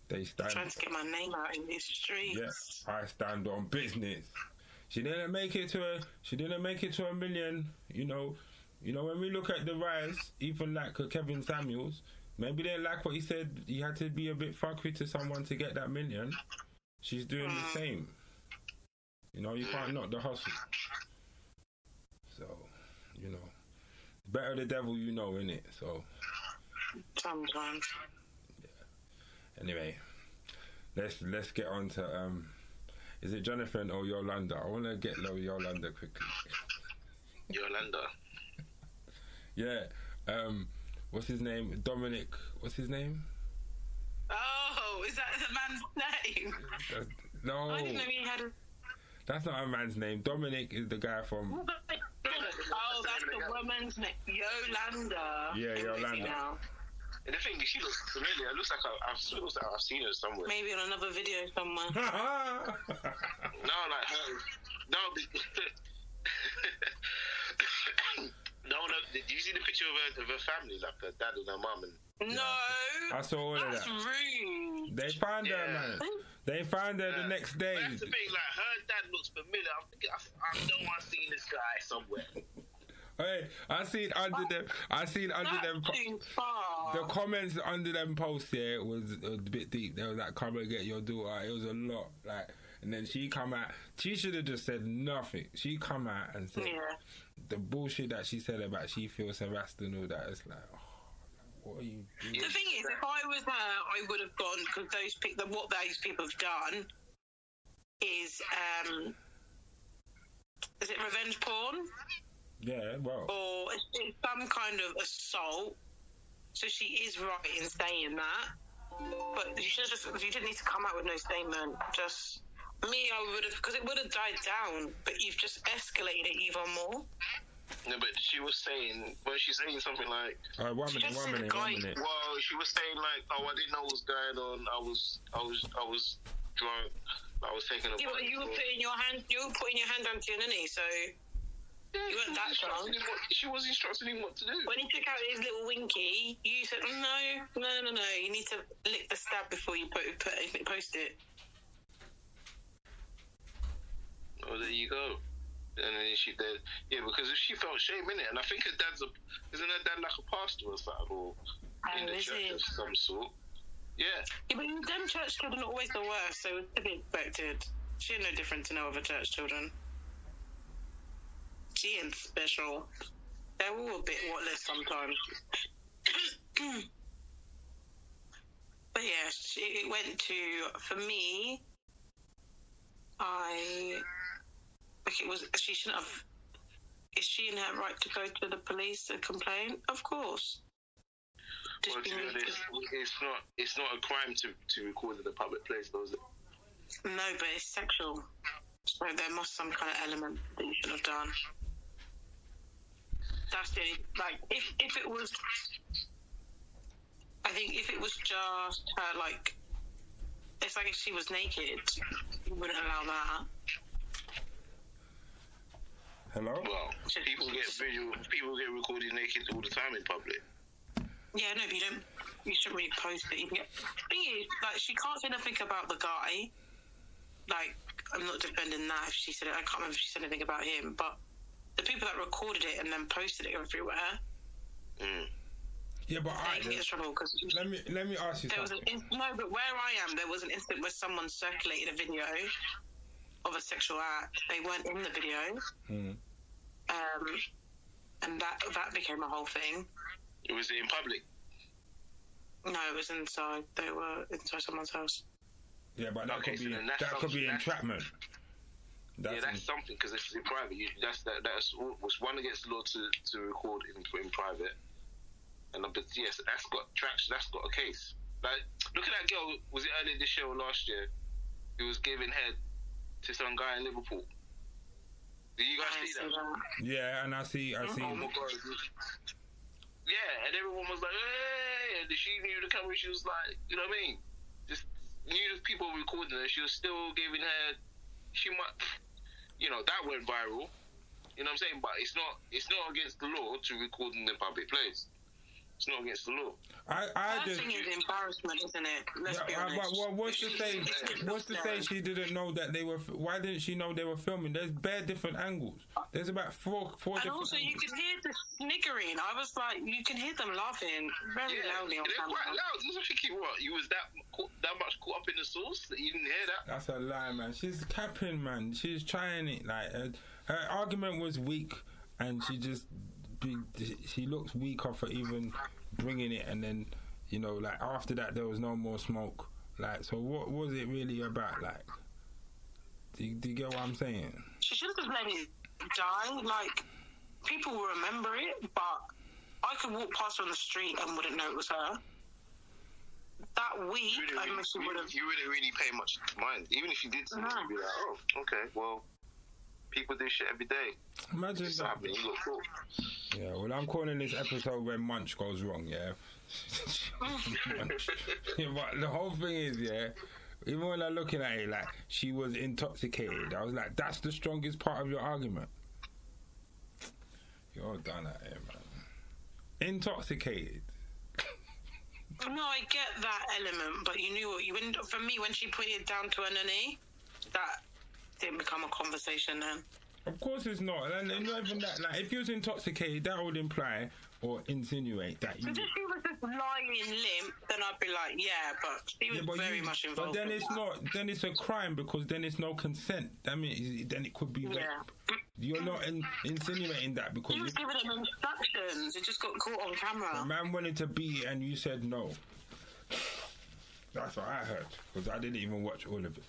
They stand. Trying to get my name out in these streets. Yeah, I stand on business. She didn't make it to a. She didn't make it to a million. You know, you know when we look at the rise, even like uh, Kevin Samuels, maybe they like what he said. He had to be a bit fuckery to someone to get that million. She's doing the same. You know, you can't knock the hustle. So, you know, better the devil you know, innit? So, Sometimes. anyway, let's let's get on to um, is it Jonathan or Yolanda? I want to get low Yolanda quickly. Yolanda. Yeah, um, what's his name? Dominic. What's his name? Oh, is that the man's name? That's, no, I didn't know he had a. that's not a man's name. Dominic is the guy from. Oh, that's the woman's name. Yolanda. Yeah, I'm with you Yolanda. now. And the thing is, she looks familiar. It looks like I, I've, looks like I've seen her somewhere. Maybe on another video somewhere. No, like her. No, be- no, no. Did you see the picture of her, of her family, like her dad and her mum? And No. I saw all of That's that. rude. They found her, Yeah. man. They found her the Yeah. next day. But that's the thing. Like her dad looks familiar. I'm thinking, I, I know I've seen this guy somewhere. Hey, I seen under them. I seen under them. That's too far. The comments under them posts here was a bit deep. They was like, "Come and get your daughter." It was a lot, like, and then she come out. She should have just said nothing. She come out and said Yeah. The bullshit that she said about she feels harassed and all that. It's like, oh, what are you doing? The thing is, if I was her, I would have gone because those people, what those people have done is, um, is it revenge porn Yeah, well, or it's, some kind of assault? So she is right in saying that, but you should just you didn't need to come out with no statement. Just me, I would have because it would have died down, but you've just escalated it even more. No, but she was saying, was she saying something like, uh, one minute, just one said minute, one minute. well, she was saying like, oh, I didn't know what was going on. I was, I was, I was drunk. I was taking a. You, were- you were bite. putting your hand, you were putting your hand onto your ninny, so. Yeah, you she weren't was that instructing drunk. him what- She was instructing him what to do. When he took out his little winky, you said, "No, no, no, no. You need to lick the stab before you put, put anything, post it." Oh, there you go. And then she did, yeah, because she felt shame in it, and I think her dad's a, isn't her dad like a pastor or something, or oh, in Oh, the church of some sort? Yeah. Yeah, but them church children are always the worst, so it's to be expected. She ain't no different to no other church children. She ain't special. They're all a bit whatless sometimes. but yeah, she, it went to for me. I like it was. She shouldn't have. Is she in her right to go to the police and complain? Of course. Just Well, be being- it's not, it's not a crime to, to record in a public place, though, is it? No, but it's sexual. So there must some kind of element that you should have done. That's the like if if it was I think if it was just her like it's like if she was naked, you wouldn't allow that. Hello. Well, people get visual, people get recorded naked all the time in public. Yeah, no, but you don't you shouldn't really post it. You can get, thing is, like she can't say nothing about the guy. Like, I'm not defending that if she said it. I can't remember if she said anything about him, but the people that recorded it and then posted it everywhere, Mm. Yeah, but I alright, can get in trouble because let me let me ask you there was an something. in- no. But where I am, there was an incident where someone circulated a video of a sexual act. They weren't in the video, Hmm. um, and that that became a whole thing. It was in public? No, it was inside. They were inside someone's house. Yeah, but that Okay, could so be that could be entrapment. That's yeah, that's something because it's in private. You, that's that, that's was one against the law to, to record in, in private. And but yes, that's got traction. That's got a case. Like look at that girl. Was it earlier this year or last year? Who was giving head to some guy in Liverpool. Did you guys see see that? that. yeah, and I see I see. Oh my god. Yeah, and everyone was like, hey, and she knew the camera. She was like, you know what I mean? Just knew the people recording her. She was still giving her. She might. you know, that went viral. You know what I'm saying? But it's not it's not against the law to record in the public place. It's not against the law. I, I just. thing is embarrassment, isn't it? Let's be Yeah, honest. but what, what's to say? What's to say she didn't know that they were? Why didn't she know they were filming? There's bare different angles. There's about four, four And different. also, you angles. could hear the sniggering. I was like, you can hear them laughing very loudly on they're quite camera. loud. Just thinking, what? You was that that much caught up in the sauce that you didn't hear that? That's a lie, man. She's capping, man. She's trying it. Like her, her argument was weak, and she just be, she looks weaker for even bringing it. And then, you know, like after that, there was no more smoke. Like, so what was it really about? Like, do you, do you get what I'm saying? She should have just let it die. Like, people will remember it, but I could walk past her on the street and wouldn't know it was her. That week, You wouldn't I really, wish she you, would have. you wouldn't really pay much mind. Even if you did something, No. you'd be like, oh, okay, well, people do shit every day. Imagine It's that. happening. You got caught. Yeah, well, I'm calling this episode when Munch goes wrong, yeah? Yeah but the whole thing is, yeah, even when I'm looking at it, like, she was intoxicated. I was like, that's the strongest part of your argument. You're done at it, man. Intoxicated. No, I get that element, but you knew what you. When, for me, when she put it down to her knee, that didn't become a conversation then. Of course it's not. And and not even that. Like, if you was intoxicated, that would imply or insinuate that you. Because if she was just lying limp, then I'd be like, yeah, but she was Yeah, but very you- much But involved. then it's that. not. Then it's a crime because then it's no consent. That means then it could be rape. Yeah. You're not in, insinuating that because He was giving them instructions. It just got caught on camera. man wanted to be, and you said no. That's what I heard because I didn't even watch all of it.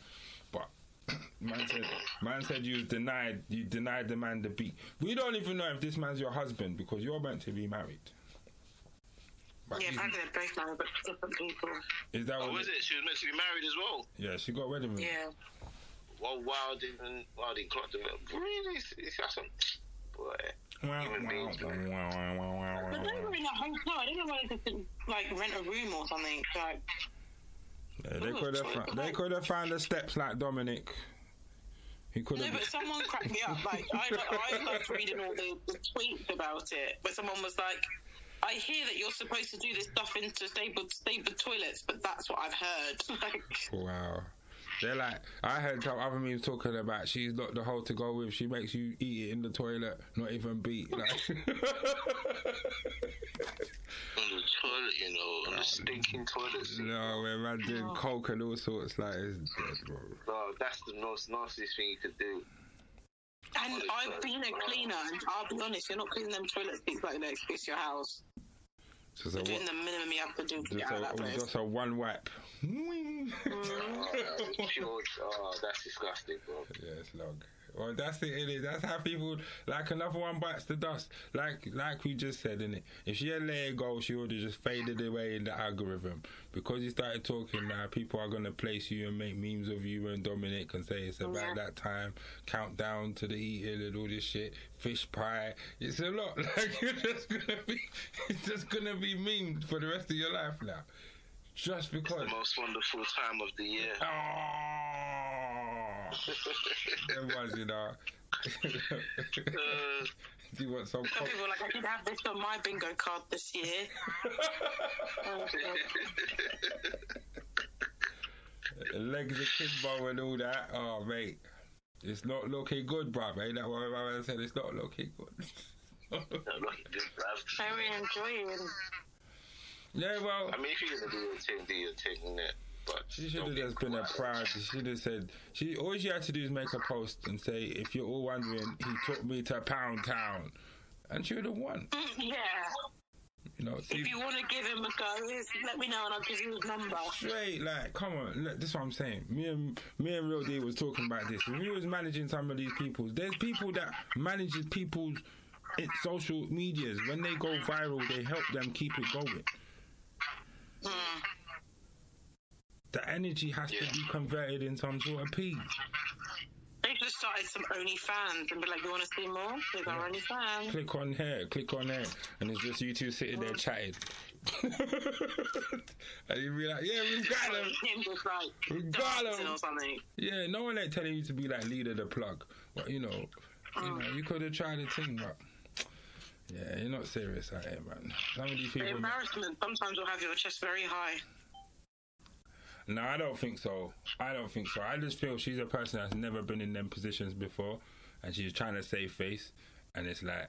But man said, man said you denied, you denied the man the beat. We don't even know if this man's your husband because you're meant to be married. But Yeah, he's- apparently they're both married, but different people. is that Oh, what? was it? She was meant to be married as well. Yeah, she got wedding ring. Yeah. Well, Wild didn't, Wild didn't clock them. Really? It's, it's got some. Boy. Wow, wow, beings, man. wow, wow, wow, wow, But they were in a hotel. I don't know whether they could like rent a room or something. Like, Yeah, they could have they could have found the steps like Dominic. He could no, have. but someone cracked me up. Like, I, I loved reading all the, the tweets about it. But someone was like, I hear that you're supposed to do this stuff into stable stable toilets, but that's what I've heard. like, Wow. They're like, I heard some other memes talking about she's not the hoe to go with. She makes you eat it in the toilet, not even beat. Like, On the toilet, you know, on the stinking toilet seat. no, man, man doing oh. coke and all sorts. Like, it's dead, bro. Bro, that's the most nastiest thing you could do. and I've been a cleaner, and I'll be honest, you're not cleaning them toilet seats like that. It's your house. Just a, You're doing wa- the minimum you have to do to get just out of that a, place. just a one wipe. Oh, that's disgusting, bro. Yeah, it's long. Well, that's it, innit? That's how people like another one bites the dust. Like, like we just said, in it. If she had let it go, she would have just faded away in the algorithm. Because you started talking now, people are gonna place you and make memes of you and Dominic and say it's about Yeah. that time. Countdown to the eating and all this shit. Fish pie. It's a lot. Like you're just gonna be, it's just gonna be memes for the rest of your life now. Just because. It's The most wonderful time of the year. Oh, it was, you know. Uh, Do you want some Some coke? people are like, I did have this on my bingo card this year. Oh, Legs of Kimbo and all that. Oh, mate. It's not looking good, bruv. Ain't that what my man said? It's not looking good. not looking good, bruv. Very enjoying. Yeah, well, I mean, if you're gonna do your thing, do your thing, innit? But she should have be just been a quiet. proud. She should have said, she all she had to do is make a post and say, if you're all wondering, he took me to Pound Town. And she would have won. Yeah. You know, If you want to give him a go, let me know and I'll give you his number. straight, like, come on, look, this is what I'm saying. Me and me and Real D was talking about this. If we was managing some of these people, there's people that manages people's in social medias. When they go viral, they help them keep it going. Mm. The energy has to be converted in some sort of piece. They should have started some OnlyFans and be like, you want to see more? Here's our OnlyFans. Click on here, click on here, and it's just you two sitting there chatting. and you'd be like, yeah, we've got them. Like We got him. Yeah, no one ain't telling you to be like leader the plug. But you know, you know, you could have tried a thing, but yeah, you're not serious out here, man. Some of these The people. embarrassment sometimes will have your chest very high. No, I don't think so. I don't think so. I just feel she's a person that's never been in them positions before, and she's trying to save face. And it's like,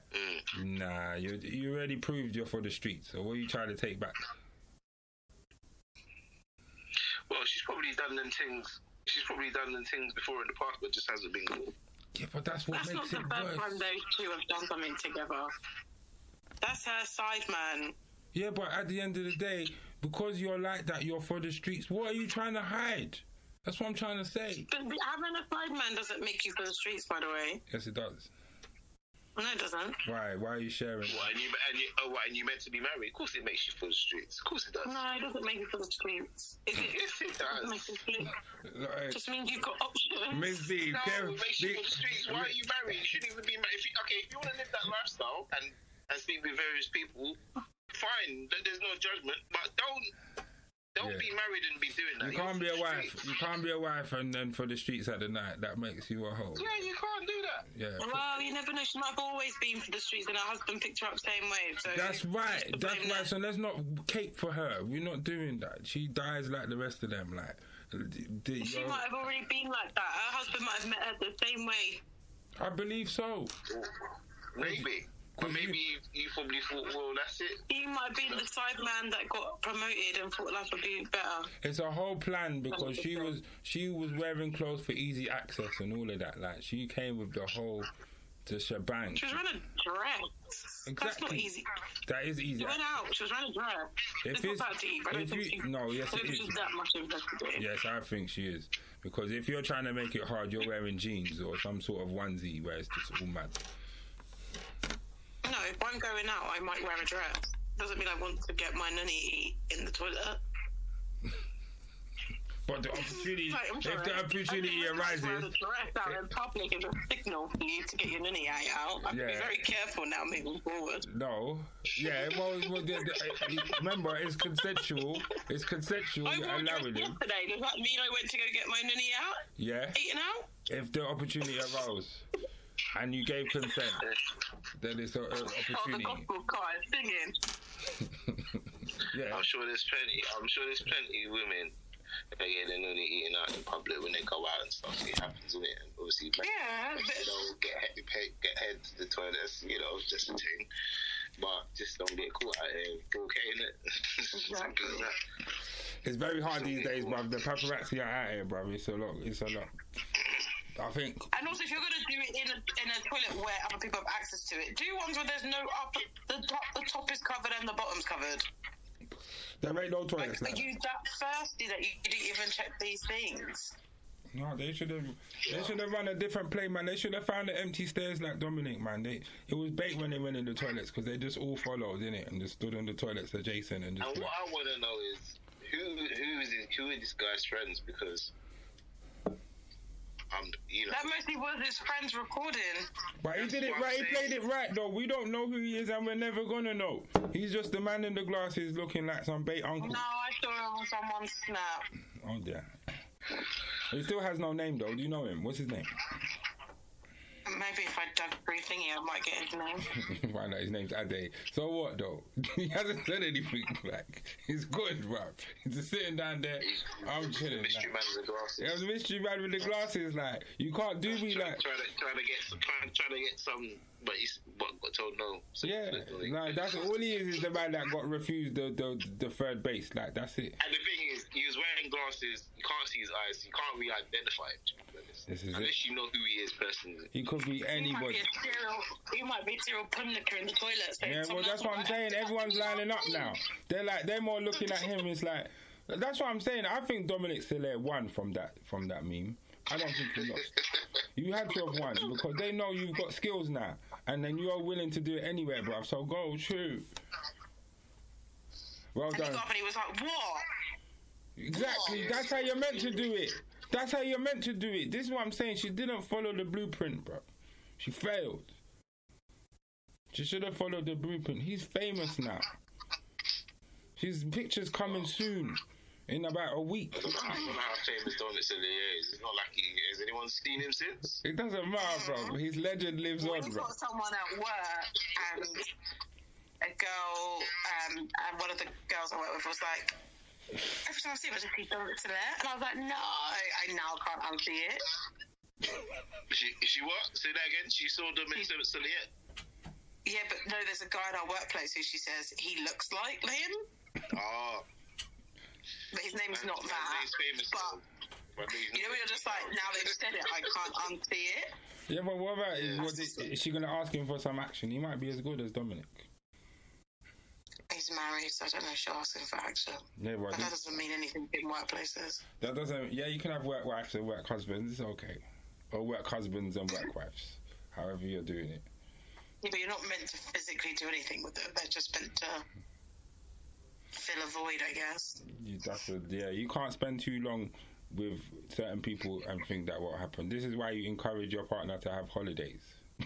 mm. nah, you you already proved you're for the streets. So what are you trying to take back? Well, she's probably done them things. She's probably done them things before in the past, but just hasn't been. Yeah, but that's what That's not the first worse. time those two have done something together. That's her side man. Yeah, but at the end of the day, because you're like that, you're for the streets. What are you trying to hide? That's what I'm trying to say. But having a side man doesn't make you for the streets, by the way. Yes, it does. No, it doesn't. Why? Why are you sharing? What, and you and you oh, what, and you meant to be married? Of course, it makes you for the streets. Of course, it does. No, it doesn't make you for the streets. It, it, Yes, it it doesn't make does. Like, just means you've got options. Miss B, No, it makes you for the streets. Why are you married? You shouldn't even be married. If you, okay, if you want to live that lifestyle and and speak with various people, fine. There- There's no judgment, but don't don't Yeah. be married and be doing that. You can't be a wife. streets. You can't be a wife and then for the streets at the night. That makes you a hoe. Yeah, you can't do that. Yeah. Well, you never know. She might have always been for the streets, and her husband picked her up same way. So That's right. That's right. there? So let's not cape for her. We're not doing that. She dies like the rest of them. Like, d- d- She might have already been like that. Her husband might have met her the same way. I believe so. Maybe. Or maybe you, you probably thought, well, that's it. He might be the side man that got promoted and thought life would be better. It's a whole plan because she was she was wearing clothes for easy access and all of that. Like she came with the whole the shebang. She was wearing a dress. That's not easy. That is easy. She went out. She was wearing a dress. If it's, it's- not that deep. I don't think you- she, no, yes, I don't it think is. she's that much investigated. Yes, I think she is. Because if you're trying to make it hard, you're wearing jeans or some sort of onesie where it's just all mad. No, if I'm going out, I might wear a dress. Doesn't mean I want to get my nunny in the toilet. But the opportunity, Like, I'm if the opportunity arises, wear a dress out in public is a signal for you to get your nunny eye out. I have to Yeah. be very careful now moving forward. no, yeah. Well, well the, the, uh, uh, remember, it's consensual. It's consensual. I wore a dress allowing him. yesterday. Does that mean I went to go get my nunny out? Yeah. Eaten out? If the opportunity arose and you gave consent, then it's an Oh, the opportunity. gospel choir singing. yeah. I'm sure there's plenty. I'm sure there's plenty of women that get their nunny eating out in public when they go out and stuff. It happens, isn't it? And obviously, men, Yeah, you but know, get head, get, get head to the toilets. You know, just a thing. But just don't get caught out here. Okay, innit? Simple as that. It's very hard these days, bruv. The paparazzi are out here, bruv. It's a lot. It's a lot. I think and also if you're gonna do it in a in a toilet where other people have access to it, do ones where there's no up the top the top is covered and the bottom's covered. there ain't no Like, toilets are you that thirsty that you didn't even check these things? No, they should have. They should have run a different play, man. They should have found the empty stairs like Dominic, man. They it was bait when they went in the toilets because they just all followed in it and just stood on the toilets adjacent and just. And what I want to know is who who is it, who are this guy's friends? Because um, you know, That mostly was his friends recording. But he did it right. He played it right though. We don't know who he is, and we're never gonna know. He's just the man in the glasses looking like some bait uncle. No, I saw him on someone's snap. Oh dear. He still has no name though. Do you know him? What's his name? Maybe if I dug through thingy, I might get his name. Find out his name's Ade. So what though? he hasn't said anything. Like he's good, bro. He's just sitting down there. he's I'm chilling. mystery Like. man with the glasses. Yeah, the mystery man with the glasses. Like you can't do me trying, like. trying to trying to get some, trying, trying to get some, but he's but got told no. So Yeah, like- like that's all he is. Is the man that got refused the the, the third base. Like that's it. And the thing is, he was wearing glasses. You can't see his eyes. You can't really identify him. to be honest. This is Unless it. you know who he is personally. He could be He might anybody. be a serial. He might be a serial punlicker in the toilet. So Yeah, well, that's what I'm might saying. Everyone's lining up now. They're like they're more looking at him. It's like that's what I'm saying. I think Dominic Soler won from that from that meme. I don't think he lost. You had to have won because they know you've got skills now, and then you're willing to do it anywhere, bruv. So go shoot. Well And he done. got up and he was like, "What?" Exactly. That's how you're meant to do it. That's how you're meant to do it. This is what I'm saying. She didn't follow the blueprint, bro. She failed. She should have followed the blueprint. He's famous now. His picture's coming soon, in about a week. I don't know how famous Dominic Soleil is. It's not like he has anyone seen him since. It doesn't matter, bro. His legend lives When on, you've bro. got someone at work and a girl, um, and one of the girls I work with was like, every time I see him, I just keep going to there. And I was like, no, I now can't unsee it. She, she what? Say that again. She saw Dominic Soleil. Yeah, but no, there's a guy in our workplace who she says he looks like Liam, Oh. But his name's not Man, that. He's famous. But but you know, when you're just like, now they've said it, I can't unsee it. Yeah, but what about is, was it, is she gonna ask him for some action? He might be as good as Dominic. He's married, so I don't know if she'll ask him for action. Yeah, but But that doesn't mean anything in workplaces. that doesn't. Yeah, you can have work wives and work husbands. It's okay, or work husbands and work wives. However you're doing it. Yeah, but you're not meant to physically do anything with them. They're just meant to fill a void, I guess. You, that's a, yeah, you can't spend too long with certain people and think that what happened. This is why you encourage your partner to have holidays.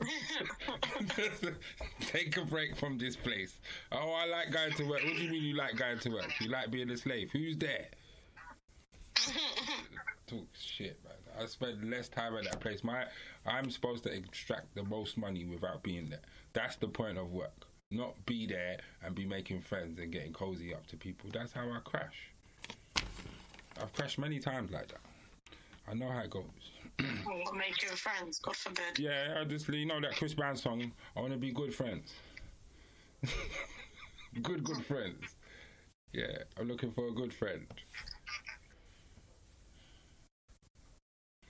Take a break from this place. Oh, I like going to work. What do you mean you like going to work? You like being a slave? Who's there? Talk shit, man. I spend less time at that place. My, I'm supposed to extract the most money without being there. That's the point of work. Not be there and be making friends and getting cozy up to people. That's how I crash. I've crashed many times like that. I know how it goes. Or making friends, God forbid. Yeah, I just you know that Chris Brown song. I want to be good friends. good, good friends. Yeah, I'm looking for a good friend.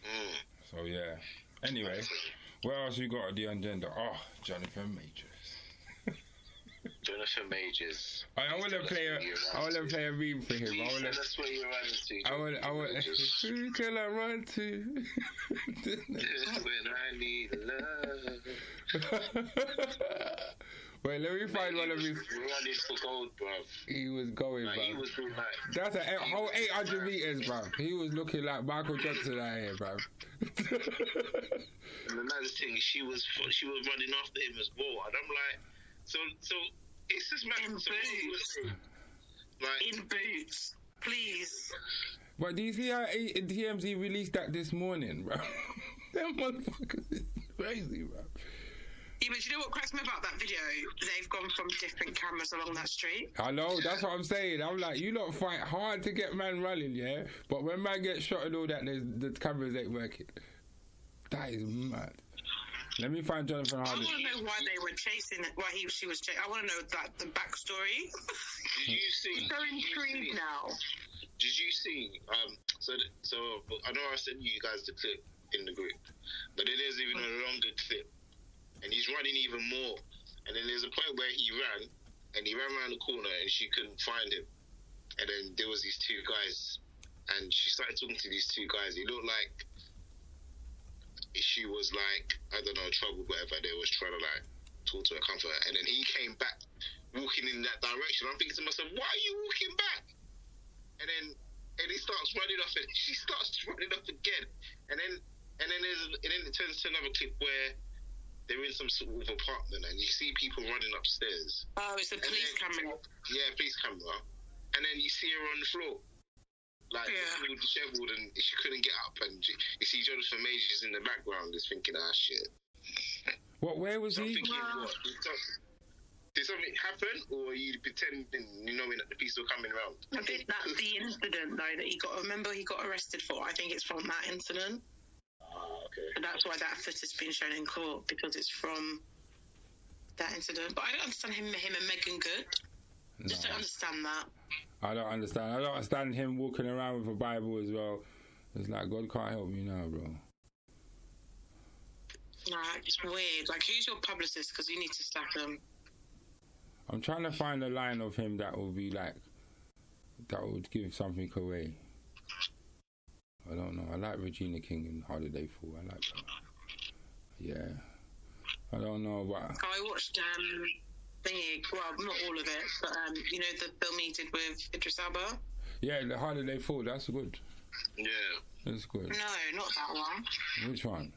Mm. So yeah. Anyway, where else you got on the agenda? Oh, Jonathan Majors. Jonathan Majors. I, I want to play a. I want to play a meme for him. I Please want tell to. us where you're running to. I want. I want. Who can I run to? Just when I need love. Wait, let me find one of his. running for gold, bruv. He was going, Like, he bro. was doing like. That's a eight- whole 800 meters, bro. He was looking like Michael Johnson out here, bro. And another thing, she was she was running after him as well, and I'm like, so so it's just In man. So what he like, In boots, please. but do you see how A- TMZ released that this morning, bro? that motherfuckers is crazy, bro. Yeah, but you know what cracks me about that video? They've gone from different cameras along that street. I know, that's what I'm saying. I'm like, you lot fight hard to get man running, yeah? But when man gets shot and all that, there's, the cameras ain't working. That is mad. Let me find Jonathan I want to know why they were chasing it. Why he she was chasing. I want to know that the backstory. did you see? so did you see- intrigued now. Did you see? Um, so th- so I know I sent you guys the clip in the group, but then there's even a longer clip, and he's running even more. And then there's a point where he ran, and he ran around the corner, and she couldn't find him. And then there was these two guys, and she started talking to these two guys. It looked like she was like I don't know trouble, whatever. They was trying to like talk to her, comfort her, and then he came back walking in that direction. I'm thinking to myself, why are you walking back? and then and he starts running off and she starts running off again and then and then there's and then it turns to another clip where they're in some sort of apartment and you see people running upstairs Oh, it's the police then- camera. yeah police camera and then you see her on the floor like Yeah. all dishevelled and she couldn't get up and you you see Jonathan Majors in the background just thinking ah shit What, where was so he? thinking Wow. what did something happen or are you pretending you knowing that the police were coming around I think that's the incident though that he got. Remember, he got arrested for. I think it's from that incident, ah okay and that's why that footage has been shown in court because it's from that incident. But I don't understand him, him and Meagan Good. No. Just don't understand that. I don't understand. I don't understand him walking around with a Bible as well. It's like God can't help me now, bro. Like it's weird. Like, who's your publicist? Because you need to stack them. I'm trying to find a line of him that will be like that would give something away. I don't know. I like Regina King in Holiday Fall. I like that. Yeah. I don't know, but I watched um thingy. Well, not all of it, but um, you know the film he did with Idris Elba. yeah, the Holiday Fall. That's good. yeah That's good. No, not that one. Which one?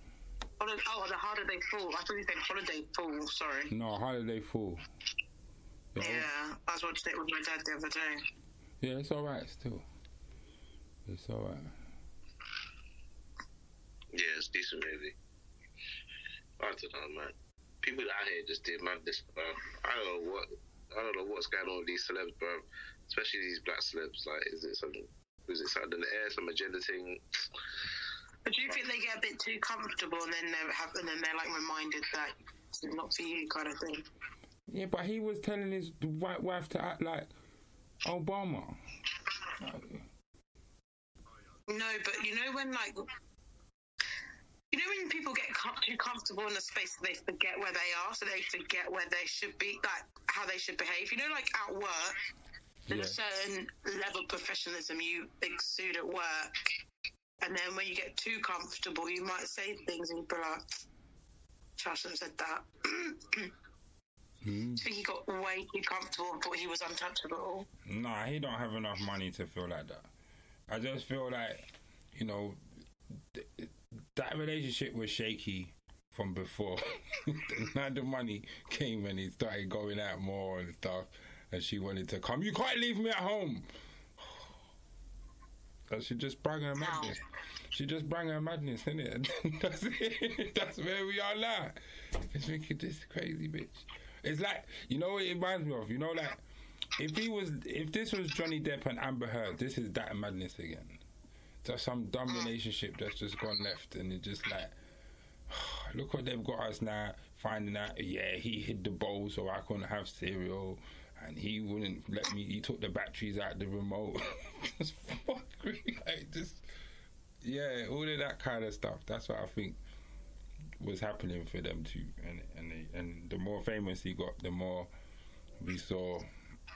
Holiday, oh, the Holiday Fall. I thought you said Holiday Fall. Sorry. No, Holiday Fall. You know? Yeah, I was watching it with my dad the other day. Yeah, it's alright still. It's alright. Yeah, it's decent movie. I don't know, man. People out here just did madness, bro. I don't know what I don't know what's going on with these celebs, bro. Especially these black celebs. Like, is it something? is it something in the air, some agenda thing? But do you think they get a bit too comfortable and then they have, and then they're like reminded that it's not for you, kind of thing? Yeah, but he was telling his white wife to act like Obama. No, but you know when like. You know when people get com- too comfortable in a space they forget where they are, so they forget where they should be, like how they should behave. You know, like at work, there's Yeah. a certain level of professionalism you exude at work, and then when you get too comfortable, you might say things and you'd be like, "I said that." Hmm. I think he got way too comfortable and thought he was untouchable. Nah, he don't have enough money to feel like that. I just feel like, you know, th- that relationship was shaky from before. now the money came and he started going out more and stuff, and she wanted to come. You can't leave me at home. So she just brought her madness. She just brought her madness, innit? That's it. That's where we are now. It's making this crazy bitch. It's like, you know what it reminds me of? You know, like, if he was, if this was Johnny Depp and Amber Heard, this is that madness again. Just some dumb mm. relationship that's just gone left, and it's just like, look what they've got us now. Finding out, yeah, he hid the bowl so I couldn't have cereal, and he wouldn't let me. He took the batteries out the remote. just fuck like just yeah, all of that kind of stuff. That's what I think was happening for them too, and and they, and the more famous he got, the more we saw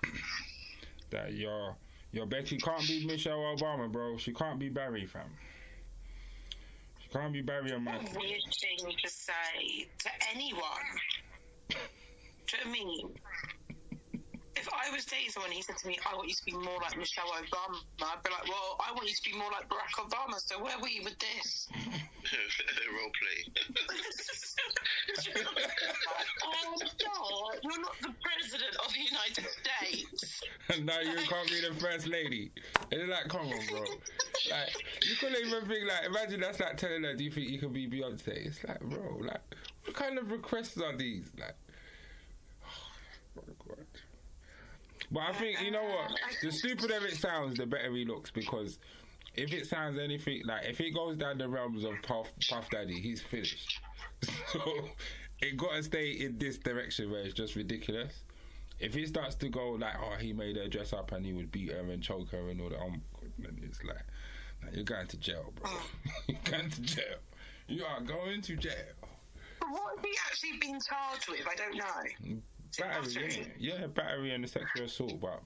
that your your Becky can't be Michelle Obama, bro. She can't be Barry, fam. She can't be Barry Michael. a weird thing to say to anyone. Do you? If I was dating someone, he said to me, "I want you to be more like Michelle Obama," I'd be like, "Well, I want you to be more like Barack Obama." So where were you with this? Role play. oh no, you're not the president of the United States. And now you can't be the first lady. It's like, come on, bro. Like, you couldn't even think, like, imagine that's like telling her, do you think you can be Beyonce? It's like, bro, like, what kind of requests are these? Like, oh my God. But I think, you know what? The stupider it sounds, the better he looks because if it sounds anything, like, if it goes down the realms of Puff, Puff Daddy, he's finished. So, it got to stay in this direction where it's just ridiculous if it starts to go like, oh, he made her dress up and he would beat her and choke her and all that, oh my god, man, it's like, like, you're going to jail, bro. Oh. you're going to jail. You are going to jail. But what has he actually been charged with? I don't know. Mm. Battery, yeah, yeah, battery and the sexual assault, but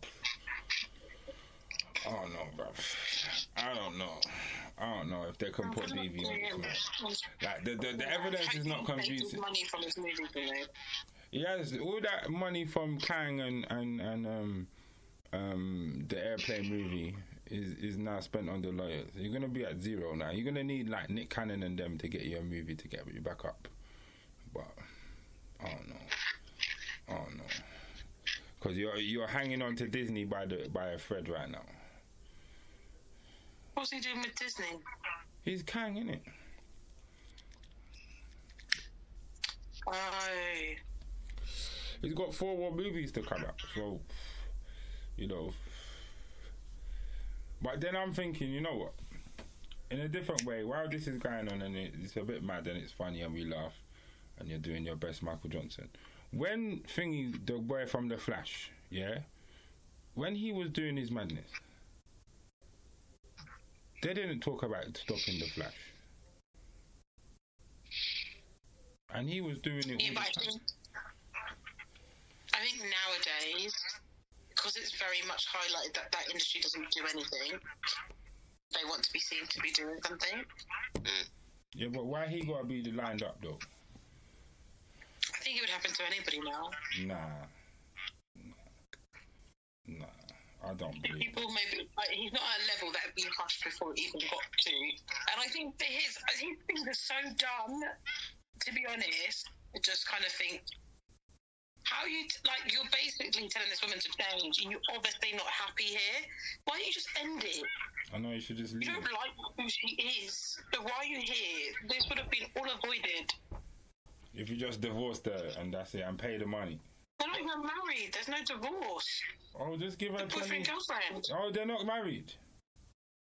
I don't know, bro. I don't know. I don't know if they can put DV on this. man. Like the the, the evidence is not convincing. money from his movies, you know. He has all that money from Kang and and and um um the airplane movie is is now spent on the lawyers. You're gonna be at zero now. You're gonna need like Nick Cannon and them to get you a movie to get you back up. But I don't know. Oh, I don't. Cause you're you're hanging on to Disney by the by a thread right now. What's he doing with Disney? He's Kang, isn't it? Oh, He's got four more movies to come out, so you know. But then I'm thinking, you know what? In a different way, while this is going on and it's a bit mad and it's funny and we laugh, and you're doing your best, Michael Johnson. When Thingy, the boy from The Flash, yeah, when he was doing his madness, they didn't talk about stopping The Flash, and he was doing it. yeah, all but I the time. think, I think nowadays, because it's very much highlighted that that industry doesn't do anything, they want to be seen to be doing something. Yeah, but why he gotta be lined up though? I think it would happen to anybody now. Nah. Nah. I don't believe it. People maybe like, he's not at a level that been hushed before it even got to. And I think that his his things are so dumb. To be honest, I just kind of think How you t- like? You're basically telling this woman to change, and you're obviously not happy here. Why don't you just end it? I know you should just leave. You don't like who she is. So why are you here? This would have been all avoided. If you just divorced her and that's it and pay the money. They're not even married. There's no divorce. Oh, just give her They're 20. boyfriend girlfriend. Oh, they're not married.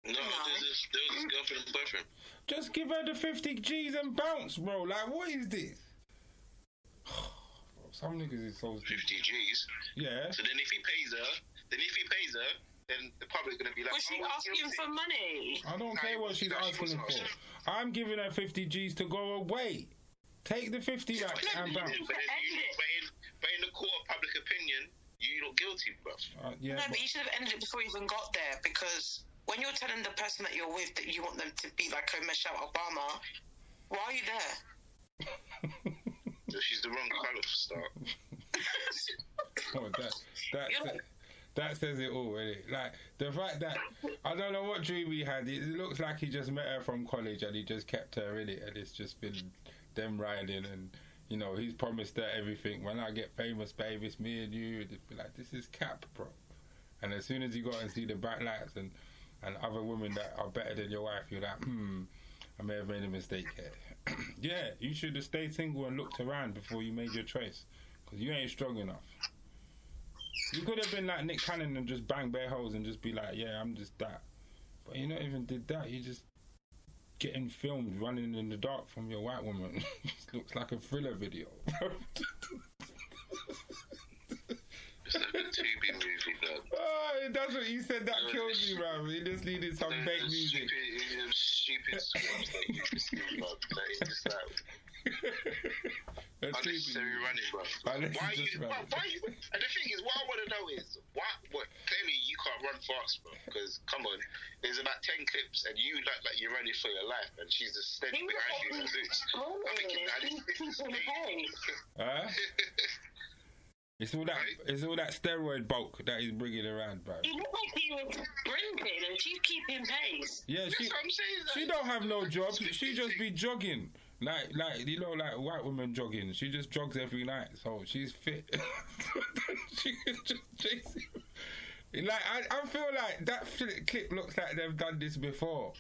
No, there's this, there's this girlfriend and boyfriend. Just give her the 50 G's and bounce, bro. Like, what is this? Some niggas is so. 50 G's. Yeah. So then if he pays her, then if he pays her, then the public gonna be like, Was she oh, asking for money? I don't care what she's asking for. I'm giving her 50 G's to go away. Take the 50 back and But bounce. in, but, in, but, in, but in the court of public opinion, you look guilty, bro. Uh, yeah, No, but- but you should have ended it before you even got there because when you're telling the person that you're with that you want them to be like a Michelle Obama, why are you there? She's the wrong colour for start. Oh, that, that, that, that says it all, really. Like the fact that I don't know what dream he had. It looks like he just met her from college and he just kept her in it, and it's just been them riding and. You know, he's promised her everything. When I get famous, babe, it's me and you. It'd be like, this is cap, bro. And as soon as you go and see the backlights and, and other women that are better than your wife, you're like, hmm, I may have made a mistake here. yeah, you should have stayed single and looked around before you made your choice. Because you ain't strong enough. You could have been like Nick Cannon and just bang bare holes and just be like, yeah, I'm just that. But you not even did that. You just getting filmed running in the dark from your white woman. looks like a thriller video. It's like a Tubi movie, blood. oh, that's what you said. That killed me, bro. He just needed some fake music. Stupid, stupid that you just. That is just That's unnecessary running, bro. Unnecessary Why you? Why, why you? And the thing is, what I want to know is, why? What? Clearly, you can't run fast, bro. Because come on, there's about ten clips, and you look like you're running for your life, and she's just steady He was behind you in the boots. I'm thinking, and nah, this, this is keeping Huh? It's all that. Right? It's all that steroid bulk that he's bringing around, bro. He looked like he was sprinting and she's keeping pace. Yeah, That's she what I'm saying. she don't have no job. She just be jogging. Like like you know like white woman jogging. She just jogs every night, so she's fit. she can just chase him. Like I, I feel like that clip looks like they've done this before.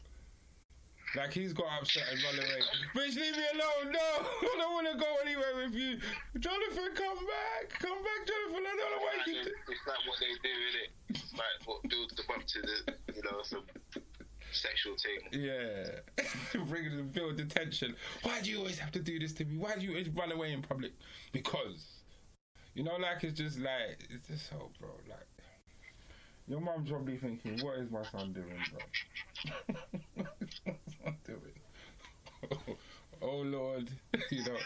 Like he's got upset and run away. Bitch, leave me alone. No, I don't want to go anywhere with you. Jonathan, come back. Come back, Jonathan. I don't know why you. It's like what they do, innit? Like what builds them to the, you know, some sexual thing. Yeah, bringing them build the tension. Why do you always have to do this to me? Why do you always run away in public? Because, you know, like it's just like it's just so, bro. Like your mom's probably thinking, "What is my son doing, bro? what is my son doing?" oh Lord, you know.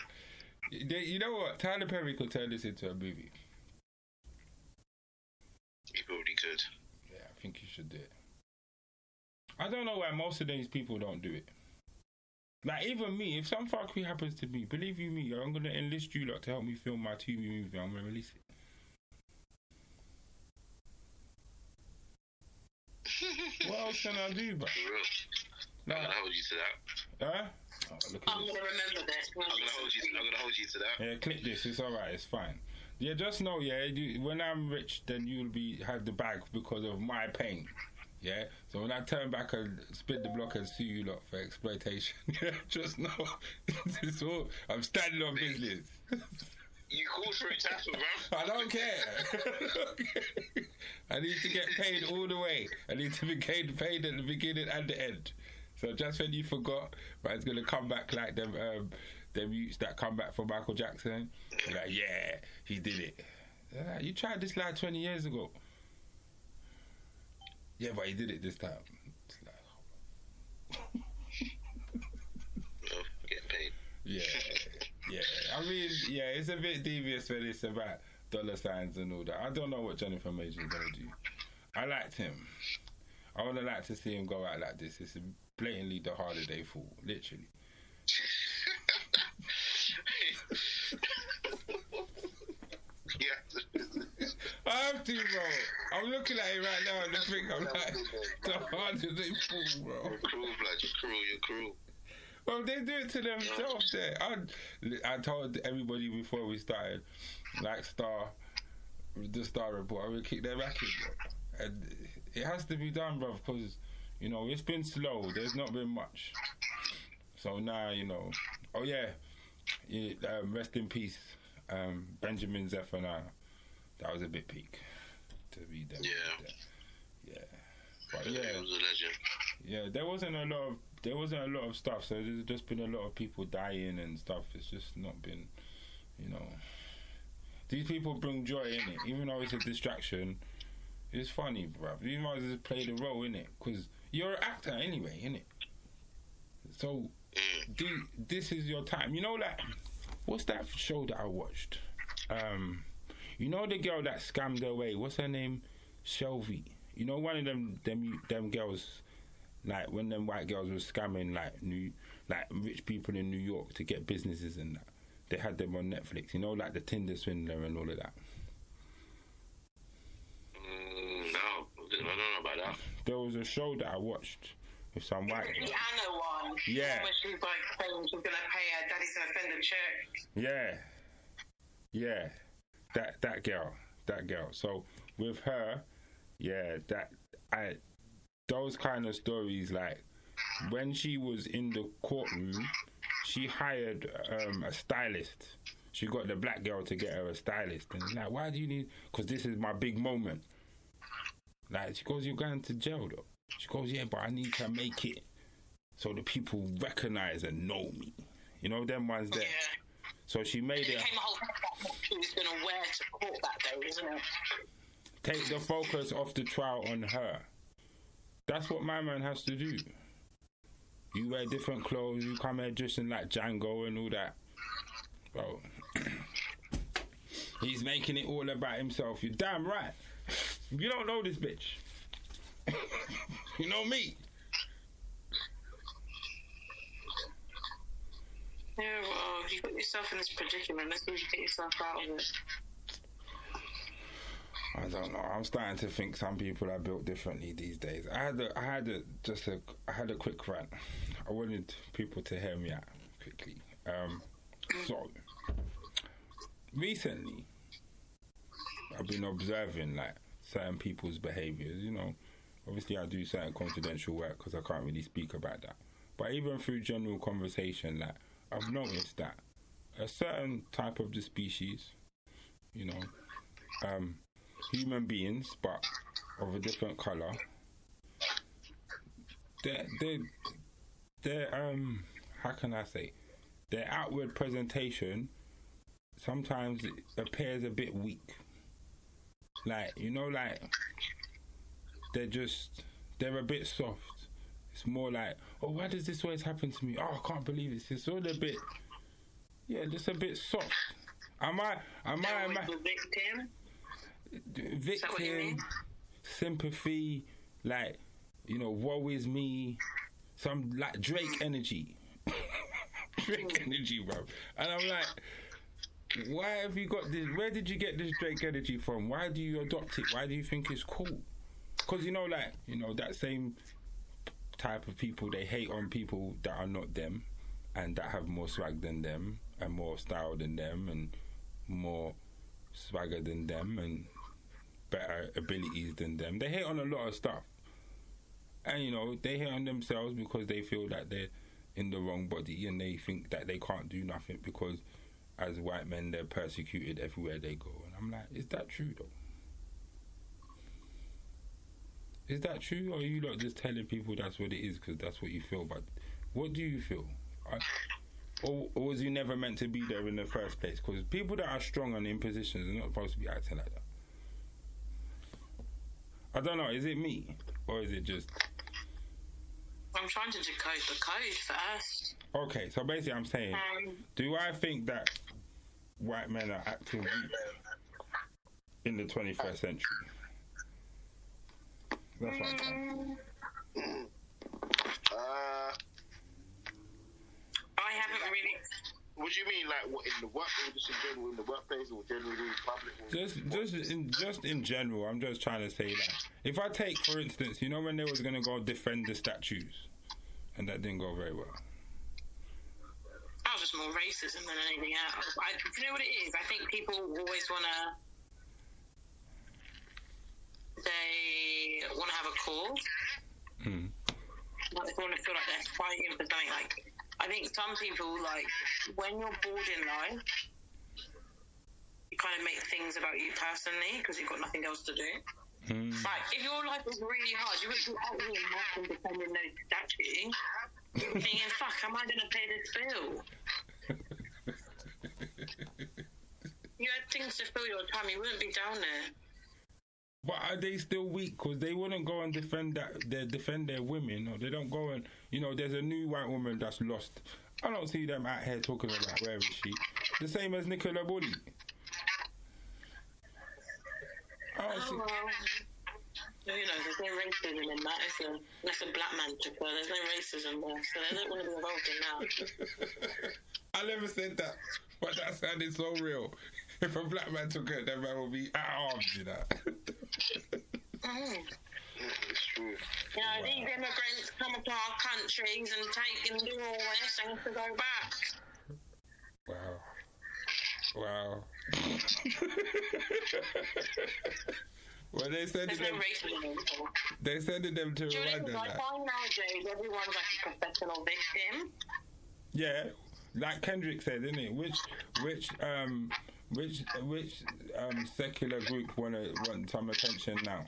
They- You know what? Tyler Perry could turn this into a movie. He probably could. Yeah, I think you should do it. I don't know why most of these people don't do it. Like even me, if some fuckery happens to me, believe you me, I'm gonna enlist you lot to help me film my TV movie. I'm gonna release it. what else can I do, bro? For. I'm Like, gonna hold you to that. huh? Oh, I'm this. going to remember this. I'm gonna hold you. I'm gonna hold you to that. Yeah, click this. It's all right. It's fine. Yeah, just know, yeah, you, when I'm rich, then you'll be have the bag because of my pain. Yeah. So when I turn back and spin the block and sue you lot for exploitation, yeah, just know it's all. I'm standing on business. You called for it to happen, bro. I don't care. I need to get paid all the way. I need to be paid, paid at the beginning and the end. So just when you forgot, it's gonna come back like them um, them youths that come back from Michael Jackson. Like, yeah, he did it. Like, you tried this like 20 years ago. Yeah, but he did it this time. It's like, oh, getting paid. Yeah, yeah. I mean, yeah, it's a bit devious when it's about dollar signs and all that. I don't know what Jonathan Majors gonna do. I liked him. I would have liked to see him go out like this. It's blatantly the harder day fool, literally. yeah. I have to, bro. I'm looking at it right now and I think I'm like, the harder day fool, bro. You're cruel, blood. You're cruel. You're cruel. Well, they do it to themselves. There, I, I told everybody before we started, like Star, the Star report, I would kick their back in, bro. and it has to be done, bro, because you know it's been slow. There's not been much. So now you know. Oh yeah, yeah um, rest in peace, um, Benjamin Zephaniah. That was a bit peak to be there. Yeah. Yeah. But yeah, He was a legend. yeah, there wasn't a lot of there wasn't a lot of stuff. So there's just been a lot of people dying and stuff. It's just not been, you know. These people bring joy in it, even though it's a distraction. It's funny, bruv. You might as well play the role in it, cause you're an actor anyway, innit? So Mm. the- this is your time. You know, like, what's that show that I watched? Um, you know the girl that scammed away. What's her name? Shelby. You know one of them them them girls, like when them white girls were scamming like new like rich people in New York to get businesses and that. They had them on Netflix. You know, like the Tinder swindler and all of that. Mm, no, I don't know about that. There was a show that I watched with some white. The Anna one. Yeah. Where she's like saying she's gonna pay her daddy's gonna send a check. Yeah, yeah, that that girl, that girl. So with her, yeah, that I those kind of stories like when she was in the courtroom, she hired um, a stylist. She got the black girl to get her a stylist, and like, why do you need? Because this is my big moment. Like she goes, you're going to jail though. She goes, yeah, but I need to make it so the people recognize and know me. You know them ones there. Yeah. So she made It it became a whole thing about what she was gonna wear to court that day, isn't it? take the focus off the trial on her. That's what my man has to do. You wear different clothes, you come here dressing like Django and all that. Bro. He's making it all about himself. You're damn right. You don't know this bitch. you know me. Yeah, well, you got yourself in this predicament. Let's see if you get yourself out of it. I don't know. I'm starting to think some people are built differently these days. I had a, I had a, just a, I had a quick rant. I wanted people to hear me out quickly. Um, so recently, I've been observing like certain people's behaviors. You know, obviously I do certain confidential work because I can't really speak about that. But even through general conversation, like I've noticed that a certain type of the species, you know, um, human beings, but of a different color. Their, their, their, um, how can I say, their outward presentation sometimes appears a bit weak. Like you know, like they're just they're a bit soft. It's more like, oh, why does this always happen to me? Oh, I can't believe this. It's all a bit, yeah, just a bit soft. Am I? Am I? Am I? victim. that what you victim, sympathy, like you know, woe is me, some like Drake mm. energy, Drake mm. energy, bro. And I'm like, why have you got this? Where did you get this Drake energy from? Why do you adopt it? Why do you think it's cool? Because you know, like you know, that same type of people they hate on people that are not them and that have more swag than them and more style than them and more swagger than them and better abilities than them. They hate on a lot of stuff. And you know, they hate on themselves because they feel that they're in the wrong body and they think that they can't do nothing because as white men they're persecuted everywhere they go. And I'm like, is that true though? Is that true, or are you not just telling people that's what it is because that's what you feel? But what do you feel? I, or, or was you never meant to be there in the first place? Because people that are strong and in positions are not supposed to be acting like that. I don't know. Is it me, or is it just I'm trying to decode the code first. okay? So basically, I'm saying, Um, do I think that white men are acting weak in the 21st century? That's what I'm saying. Uh, I haven't really. what do you mean, like what in the work, or just in general in the workplace, or generally in public? Or Just, just in, just in general, I'm just trying to say that if I take, for instance, you know when they was gonna go defend the statues, and that didn't go very well. That was just more racism than anything else. I, you know what it is? I think people always want to. They want to have a cause. Mm. Like, they want to feel like they're fighting for something. Like, I think some people like when you're bored in life, you kind of make things about you personally because you've got nothing else to do. Mm. Like, if your life was really hard, you wouldn't be out here marching defending no statue. Thinking, fuck, am I going to pay this bill? You had things to fill your time, you wouldn't be down there. But are they still weak? Because they wouldn't go and defend that. They defend their women, or they don't go and you know. There's a new white woman that's lost. I don't see them out here talking about where is she. The same as Nicola Bulley. I don't see. Oh, well. You know, there's no racism in that. It's a, that's a black man took her. There's no racism there, so they don't want to be involved in that. I never said that, but that sounded so real. If a black man took it, that man would be at arms, you know. Mm. It's true. You know, these immigrants come to our countries and take and do all this and to go back. wow. Wow. well, they sending There's no them. racism involved. They sending them to Do you know Rwanda. what I now. find nowadays? Everyone's like a professional victim. Yeah, like Kendrick said, isn't it? Which which um which which um secular group wanna want some attention now?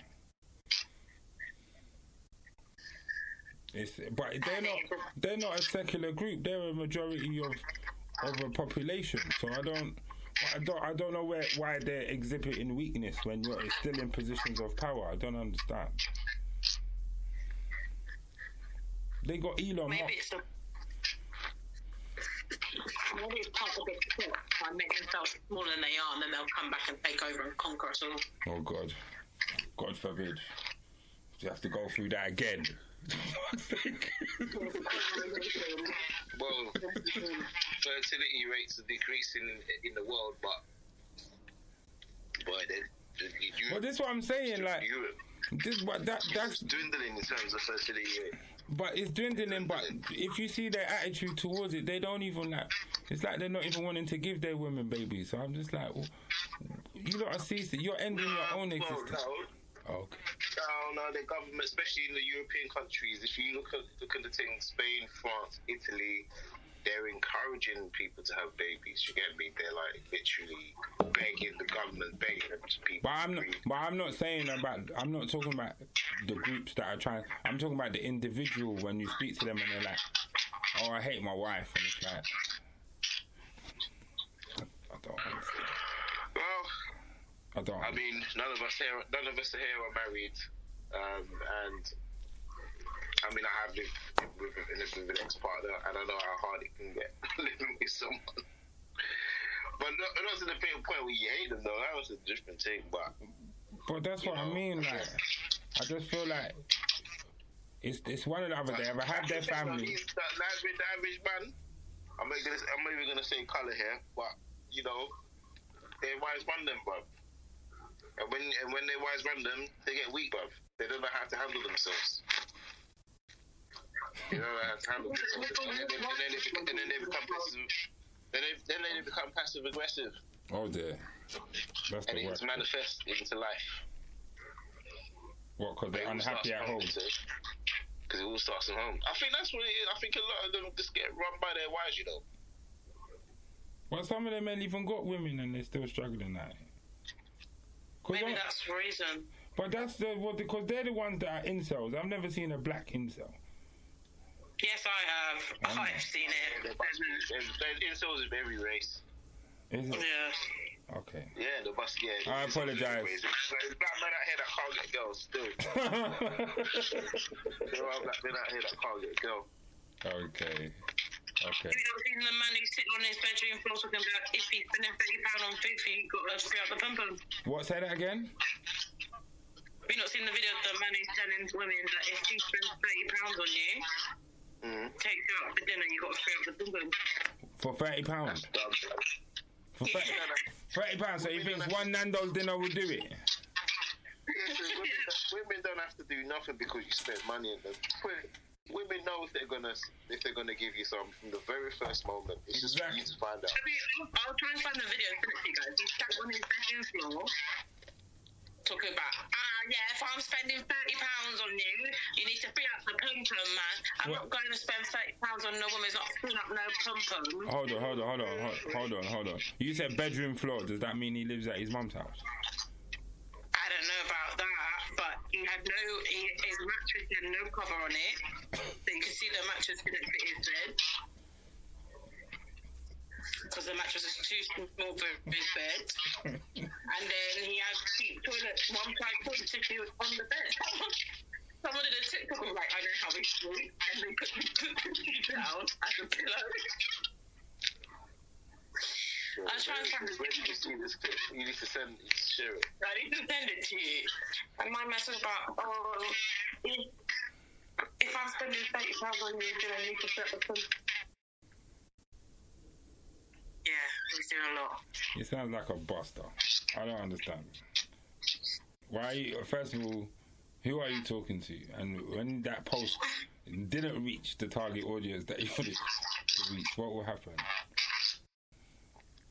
It's but they're not they're not a secular group. They're a majority of of a population. So I don't. I don't. I don't know where why they're exhibiting weakness when you're still in positions of power. I don't understand. They got Elon Maybe Musk. It's a maybe it's part of the plot. Like make themselves smaller than they are, and then they'll come back and take over and conquer us all. Oh God, God forbid. You have to go through that again. Well, fertility rates are decreasing in, in the world, but but they, they, well, this is what I'm saying. Like, Europe this, but that that's, dwindling in terms of fertility rate. But it's dwindling. But if you see their attitude towards it, they don't even like. It's like they're not even wanting to give their women babies. So I'm just like, well, you lot are ceasing. You're ending your own Well, existence. no, Okay. no, no, the government, especially in the European countries, if you look at look at the things, Spain, France, Italy, they're encouraging people to have babies. You get me? They're like literally begging the government, begging them to people. But I'm not. But I'm not saying about. I'm not talking about the groups that are trying. I'm talking about the individual when you speak to them and they're like, "Oh, I hate my wife," and it's like, I, I don't understand. Well, I don't. I mean, none of us here, none of us here are married, um, and I mean, I have lived with, lived with an ex-partner, and I know how hard it can get living with someone. But not, not to the point where you hate them, though. That was a different thing. But But that's what I mean. Like, I just feel like it's it's one or the other. They ever have their family. He's the average, the average man. I'm not gonna, I'm not even gonna say color here, but you know, their wives run them, bruv. And when and when their wives run them, they get weak, bruv. They don't know how to handle themselves. They don't know how to handle themselves, and then they, and then they, and then they become passive. Then they, then they become passive aggressive, Oh dear, that's and the it's worst. manifest into life. What? Because they're unhappy at home. Because it all starts at home. I think that's what it is. I think a lot of them just get run by their wives, you know. Well, some of them ain't even got women and they're still struggling at it. 'Cause Maybe I'm- that's the reason. but that's the what because they're the ones that are incels. I've never seen a black incel. Yes, I have. Oh. I've seen it. They're they're- incels of every race. Is it? Yeah. Okay. Yeah, the bus. Yeah. I it's- it's apologise. There's black men out here that can't get girls. Still, there are black men out here that can't get a girl. okay. Okay. Have you not seen the man who's sitting on his bedroom floor talking about if he's spending thirty pound on food for you, you've got to spray out the pum pum? What? Say that again. Have you not seen the video of the man who's telling women that if he spends thirty pounds on you, Mm-hmm. takes you out for dinner, you've got to spray out the pum pum? For thirty pounds. Dumb. For thirty, thirty pounds. So you think one Nando's dinner will do it? Yeah, so women, women don't have to do nothing because you spent money on them. Put women know if they're gonna if they're gonna give you some from the very first moment. It's just for you to find out. I mean, I'll, I'll try and find the video and send it to you guys. He sat on his bedroom floor talking about, ah, yeah, if I'm spending thirty pounds on you, you need to free up the pum pum, man. I'm What? not going to spend thirty pounds on no woman who's not freeing up no pum pum. Hold on, hold on, hold on, hold- on, hold on. You said bedroom floor. Does that mean he lives at his mum's house? I don't know about that, but he had no, he, his mattress had no cover on it, so you could see the mattress didn't fit his bed. Mattress is too small for his bed. And then he had cheap toilet, one side toilet tissue on the bed. Someone did a TikTok was like, I know how we sleep, and they put the tissue down as a pillow. I'll try and find the Where did you see this clip? You need to send share it. I need to send it to you. And my message about, oh, if, if I'm spending 30 pounds on you, then I need to set the. Yeah, he's doing a lot. He sounds like a buster. I don't understand. Why? You, first of all, who are you talking to? And when that post didn't reach the target audience that you wanted to reach, what will happen?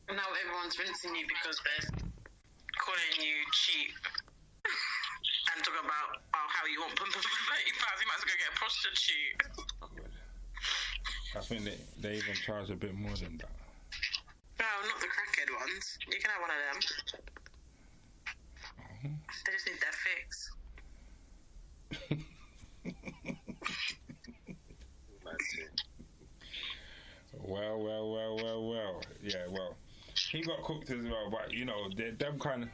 Now everyone's rinsing you because they're calling you cheap. and talking about oh, how you want pum pum for 30 pounds, you might as well go get a prostitute. Good. I think they, they even charge a bit more than that. No, not the crackhead ones. You can have one of them. They just need their fix. Well, well, well, well, well. Yeah, well. He got cooked as well, but you know, them kind of,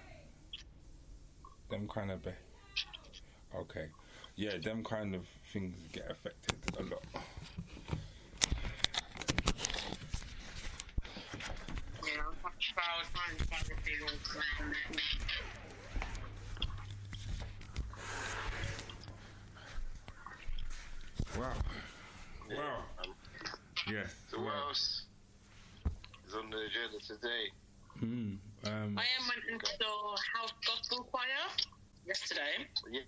them kind of, be- okay, yeah, them kind of things get affected a lot. Yeah, I was trying to find the big old Wow, wow, yes. so what wow. else is on the agenda today? Mm, um, I am went and saw House Gospel Choir yesterday. Yeah.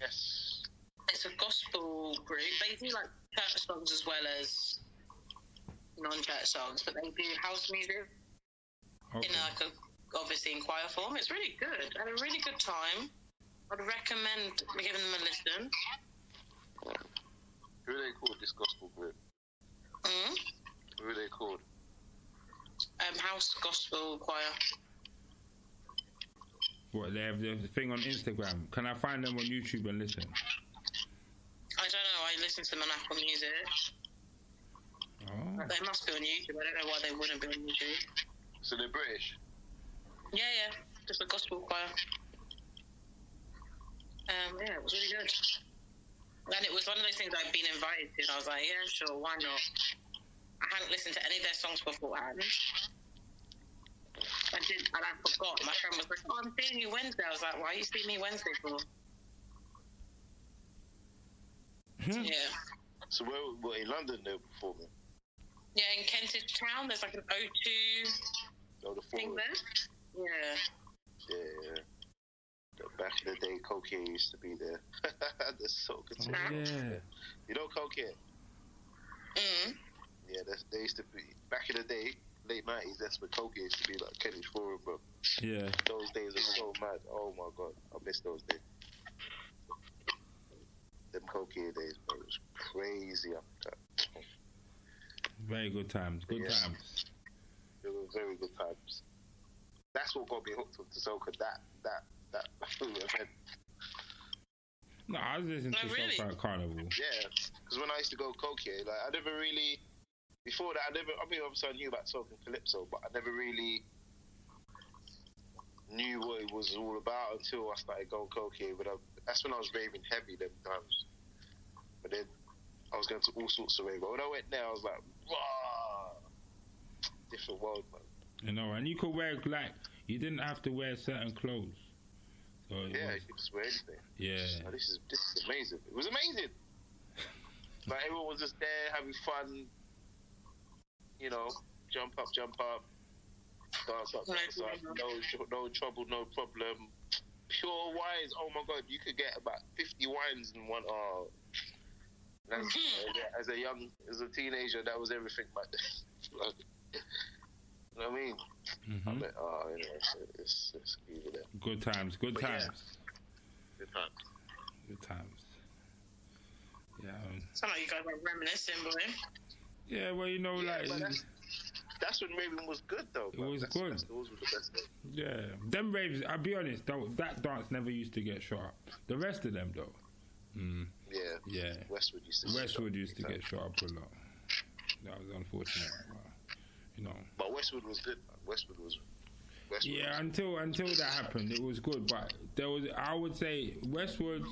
Yes. It's a gospel group. They do like church songs as well as non-church songs, but they do house music okay. in like a obviously in choir form. It's really good. I had a really good time. I'd recommend giving them a listen. Who are they called? This gospel group. Mm? Who are they called? Um, house Gospel Choir. What they have the thing on Instagram? Can I find them on YouTube and listen? I don't know. I listen to them on Apple Music. Oh, They must be on YouTube. I don't know why they wouldn't be on YouTube. So they're British. Yeah, yeah. Just a gospel choir. Um, yeah, it was really good. And it was one of those things I'd been invited to, and I was like, yeah, sure, why not? I hadn't listened to any of their songs beforehand. I did, and I forgot. My friend was like, oh, I'm seeing you Wednesday. I was like, why are you seeing me Wednesday for? Hmm. Yeah. So where, were in London they're performing? Yeah, in Kentish Town, there's like an O2 Oh, the thing forward. there. Yeah. Yeah. yeah. Back in the day, Cocaine used to be there. That's so good. oh yeah. You know Cocaine? Mm. Yeah, that's, they used to be back in the day, late nineties. That's when Cocaine used to be like Kenny's Forum, bro. Yeah. Those days are so mad. Oh my god, I miss those days. Them Cocaine days, bro. It was crazy after that. Very good times. Good Yeah. times. They were very good times. That's what got me hooked onto soca. That that that event. No, I was listening to Oh, really? Soca at Carnival. Yeah, because when I used to go cocaine, like I never really. Before that, I never. I mean, obviously, I knew about soca and calypso, but I never really knew what it was all about until I started going cocaine. But I, that's when I was raving heavy them times. But then I was going to all sorts of rave. But when I went there, I was like, wow, different world, man. You know, and you could wear like you didn't have to wear certain clothes. So Yeah, was- you could just wear anything. yeah. Oh, this is this is amazing. It was amazing. like everyone was just there having fun. You know, jump up, jump up, dance up, dance up. No, no trouble, no problem. Pure wines. Oh my god, you could get about fifty wines in one. Oh, That's, as a young, as a teenager, that was everything back then. Like, you know what I mean? hmm I'm like, oh, yeah, it's, it's, it's either there. Good times, good But yeah. times, Good times. good times. Yeah, um, Sound like you guys are reminiscing, boy. yeah. Well, you know, Yeah, like, that's, that's when Raven was good, though. It was that's, good. That's, those were the best days. yeah. Them raves. I'll be honest. That, that dance never used to get shot up. The rest of them, though. Mm, Yeah. yeah. Westwood used to. Westwood used to get shot up a lot. That was unfortunate. But, you know. But Westwood was good. Man. Westwood was. Westwood Yeah, was, until until that happened, it was good. But there was, I would say, Westwood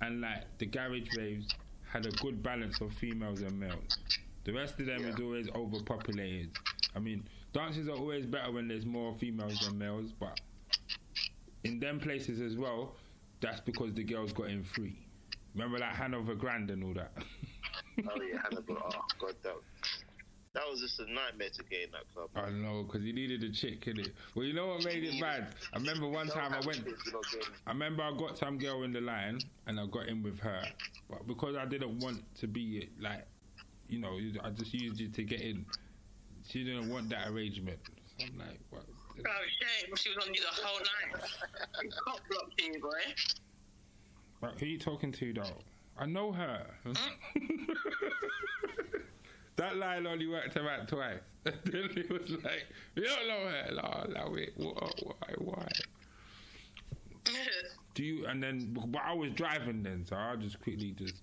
and like the garage raves had a good balance of females and males. The rest of them Yeah. is always overpopulated. I mean, dances are always better when there's more females than males, but in them places as well, that's because the girls got in free. Remember like Hanover Grand and all that. oh yeah, Hannibal. Oh god, that that was just a nightmare to get in that club. I know, because he needed a chick, innit? Well, you know what made it bad? I remember one time I went. I remember I got some girl in the line and I got in with her, but because I didn't want to be like, you know, I just used it to get in. She didn't want that arrangement. So I'm like, what? Oh, shame. She was on you the whole night. She cop blocked you, boy. Like, who you talking to though? I know her. Hmm? that line only worked about twice. And then he was like, you don't know her. Like, eh, like, wait, what, why, why? Do you? And then, but I was driving then, so I'll just quickly just,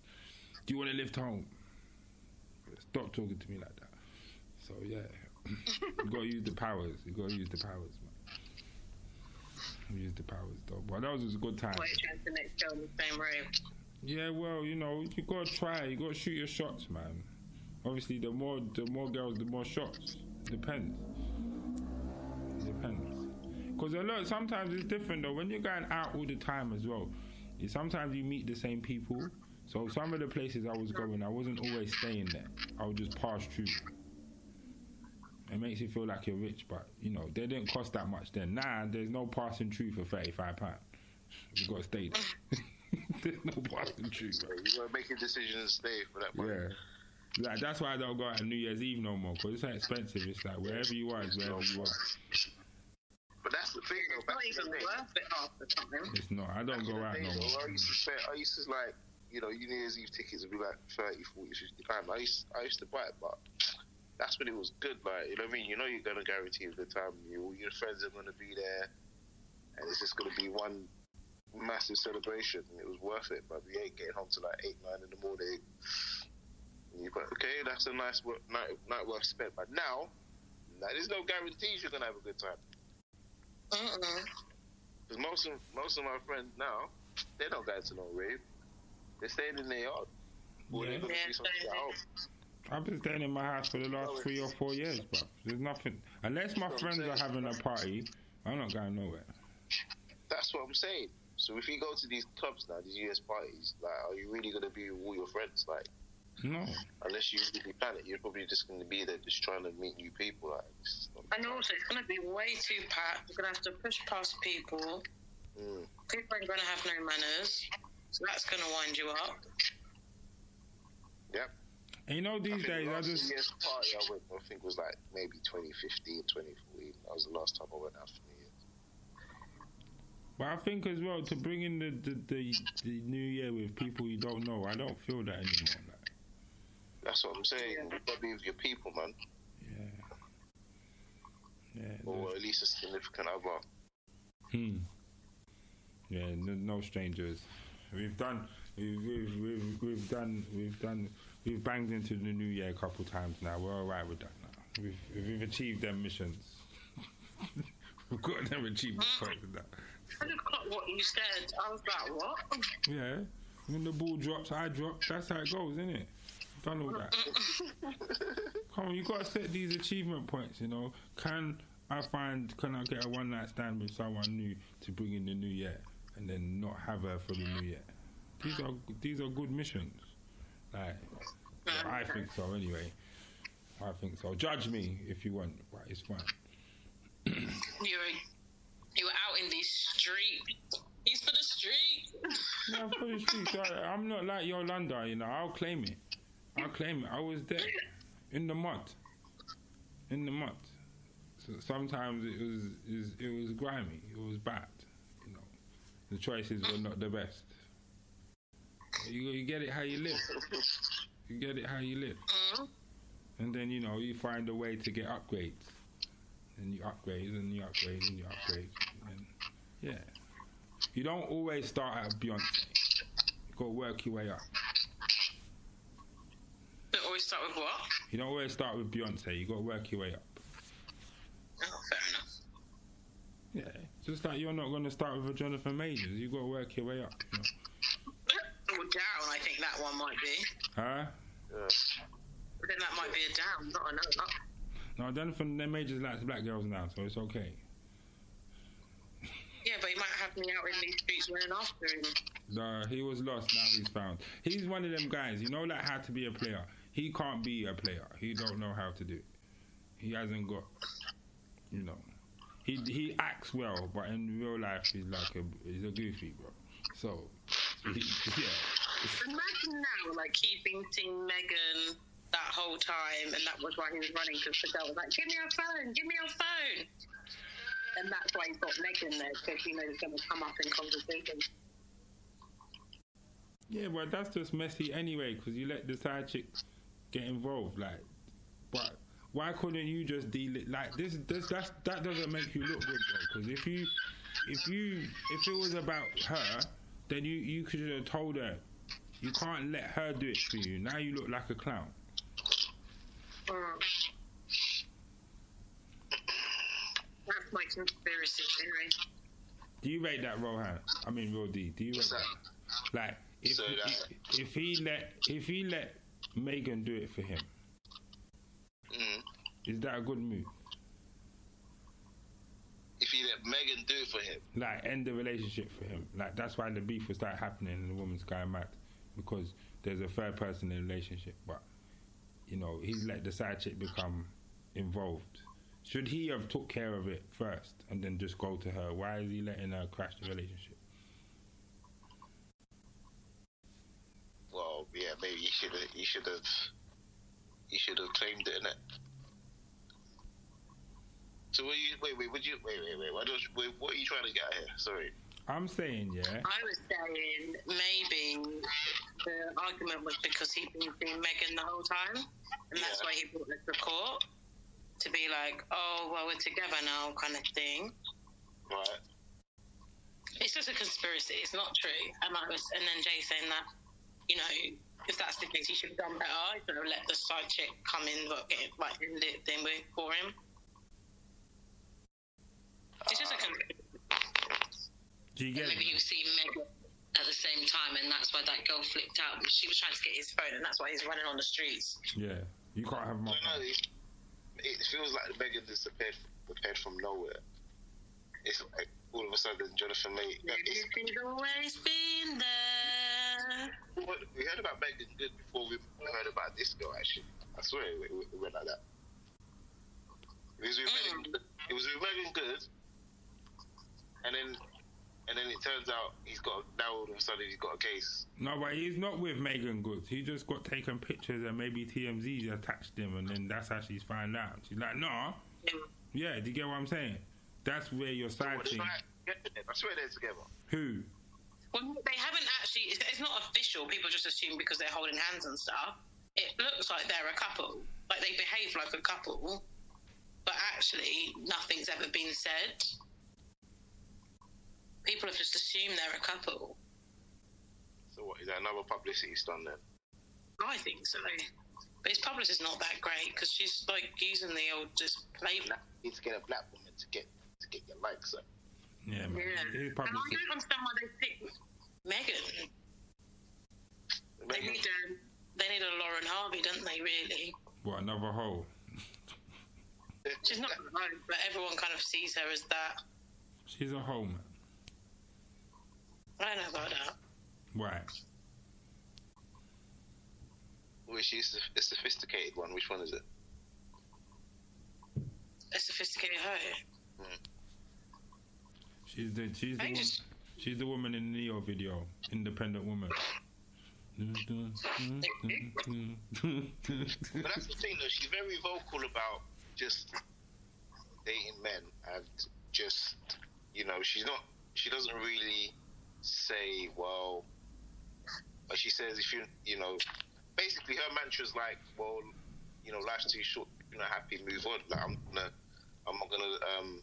do you want to lift home? Stop talking to me like that. So yeah, you gotta use the powers. You gotta use the powers, man. Use the powers though. But that was just a good time. Trying to girl in the same? Yeah, well, you know, you gotta try. You gotta shoot your shots, man. Obviously, the more the more girls, the more shots. Depends. Depends. Because a lot sometimes it's different though. When you're going out all the time as well, sometimes you meet the same people. So some of the places I was going, I wasn't always staying there. I would just pass through. It makes you feel like you're rich, but you know they didn't cost that much then. Nah, there's no passing through for thirty-five pound. You gotta stay there. there's no passing through, bro. You gotta make a decision and stay for that money. Yeah. Like that's why I don't go out on New Year's Eve no more because it's not expensive. It's like wherever you are is wherever you are. But that's the thing, though. It's not even worth it half the time. It's not. I don't go out no more. I used to spend. I used to like, you know, New Year's Eve tickets would be like 30, 40, 50 pounds. I used, I used to buy it, but that's when it was good. Like, you know what I mean? You know, you're gonna guarantee a good time. You, all your friends are gonna be there, and it's just gonna be one massive celebration. It was worth it. But we ain't getting home till like eight, nine in the morning. And you go, okay, that's a nice work, night, night worth spent. But now, now, there's no guarantees you're gonna have a good time. Mm-mm. Because most of most of my friends now, they don't go to no rave. They're staying in their yard. Or Yeah. they're gonna Yeah, do something at staying home. I've been staying in my house for the last three or four years, bro. There's nothing unless my That's what friends are having a party. I'm not going nowhere. That's what I'm saying. So if you go to these clubs now, these US parties, like, are you really gonna be with all your friends? Like, No. unless you really plan it, you're probably just gonna be there just trying to meet new people. Like, And also, it's going to be way too packed. You're going to have to push past people. Mm. People are going to have no manners. So that's going to wind you up. Yep. And you know these think days the I last just US party I went, I think was like maybe 2015, 2014. That was the last time I went out for New Year's. But I think as well to bring in the, the, the, the new year with people you don't know, I don't feel that anymore. Like, That's what I'm saying. You gotta be with your people, man, yeah. Yeah. or at least a significant other. Hmm. Yeah, no, no strangers. We've done, we've, we've, we've, we've done, we've done, we've banged into the new year a couple times now. We're all right with that now. We've, we've achieved them missions. we've got them achievement points with that. I just clocked what you said. I was like, what? Yeah. When the ball drops, I drop. That's how it goes, isn't it? Done all that. Come on, you gotta set these achievement points. You know, can I find? Can I get a one night stand with someone new to bring in the new year, and then not have her for the new year? These are these are good missions. Like, well, I think so. Anyway, I think so. Judge me if you want, but it's fine. you're you were out in the street. He's for the street. Yeah, for the streets. I, I'm not like Yolanda, you know. I'll claim it. I'll claim it. I was there in the mud, in the mud. So sometimes it was, it was it was grimy. It was bad. You know, the choices were not the best. You you get it how you live. You get it how you live. And then you know you find a way to get upgrades, and you upgrade and you upgrade and you upgrade, and yeah, you don't always start at Beyonce. You got to work your way up. Always start with what? You don't always start with Beyonce. You got to work your way up. Oh, fair enough. Yeah, just like you're not going to start with a Jonathan Majors. You got to work your way up. You know? Or down, I think that one might be. Huh? Yeah. But then that might be a down, not an up. No, Jonathan Majors likes black girls now, so it's okay. Yeah, but he might have me out in these streets running after him. No, he was lost. Now he's found. He's one of them guys. You know, like how to be a player. He can't be a player. He don't know how to do it. He hasn't got. You know, he he acts well, but in real life he's like a he's a goofy bro. So, he, yeah, Imagine now, like, keeping seeing Meagan that whole time, and that was why he was running because the girl was like, "Give me your phone, give me your phone," and that's why he's got Meagan there because he knows it's going to come up in conversation. yeah, but that's just messy anyway because you let the side chick get involved. Like, but why couldn't you just deal it like this? This that's, that doesn't make you look good, bro. Because if you if you if it was about her, then you you could have told her. You can't let her do it for you. Now you look like a clown. Mm. That's my conspiracy theory. Do you rate that, Rohan? I mean, Real D. Do you rate that? Like, if So that- if, if he let if he let Meagan do it for him, Mm. is that a good move? If he let Meagan do it for him, like end the relationship for him. Like that's why the beef will start happening and the woman's going mad because there's a third person in the relationship. But you know, he's let the side chick become involved. Should he have took care of it first and then just go to her? Why is he letting her crash the relationship? Well, yeah, maybe you should have. You should have. You should have claimed it, innit? So what you wait, wait, would you wait, wait, wait? What, does, wait, what are you trying to get here? Sorry. I'm saying, yeah, I was saying maybe the argument was because he'd been seeing Meagan the whole time, and that's Yeah. why he brought her to court to be like, "Oh, well, we're together now," kind of thing. Right. It's just a conspiracy. It's not true. And I was, and then Jay saying that, you know, if that's the case, he should have done better. He should have let the side chick come in, but get like end it then with for him. It's just a conspiracy. do you get Maybe it? you see Meagan at the same time, and that's why that girl flipped out. She was trying to get his phone, and that's why he's running on the streets. Yeah, you can't have my. I don't. It, it feels like Meagan disappeared appeared from nowhere. It's like all of a sudden Jonathan May. It's, She's always been there. We heard about Meagan Good before we heard about this girl. Actually, I swear it, it, it went like that. It was with Mm. Meagan. It was with Meagan Good, and then and then it turns out he's got now all of a sudden he's got a case. No, but he's not with Meagan Goods. He just got taken pictures and maybe TMZ attached him, and then that's how she's found out. She's like, no, yeah. Do you get what I'm saying? That's where your side What, thing. I swear they're together. Who? Well, they haven't actually. It's, it's. People just assume because they're holding hands and stuff. It looks like they're a couple. Like they behave like a couple, but actually nothing's ever been said. People have just assumed they're a couple. So what is that another publicity stunt then? I think so. But his publicist is not that great because she's like using the old just play. You need to get a black woman to get to get your likes up. Yeah, man. Yeah. His And I publicist. don't understand why they picked Meagan. They need a they need a Lauren Harvey, don't they? Really? What another hole? She's not alone, but everyone kind of sees her as that. She's a hole, man. I don't know about that. Why? Which is the sophisticated one? Which one is it? A sophisticated hoe. Hmm. She's the she's the I one, just- she's the woman in the Ne-Yo video, independent woman. But that's the thing, though. She's very vocal about just dating men and just, you know, she's not. She doesn't really say, well. But she says, if you, you know, basically her mantra's like, well, you know, life's too short. You're not happy, move on. Like I'm gonna, I'm not gonna. um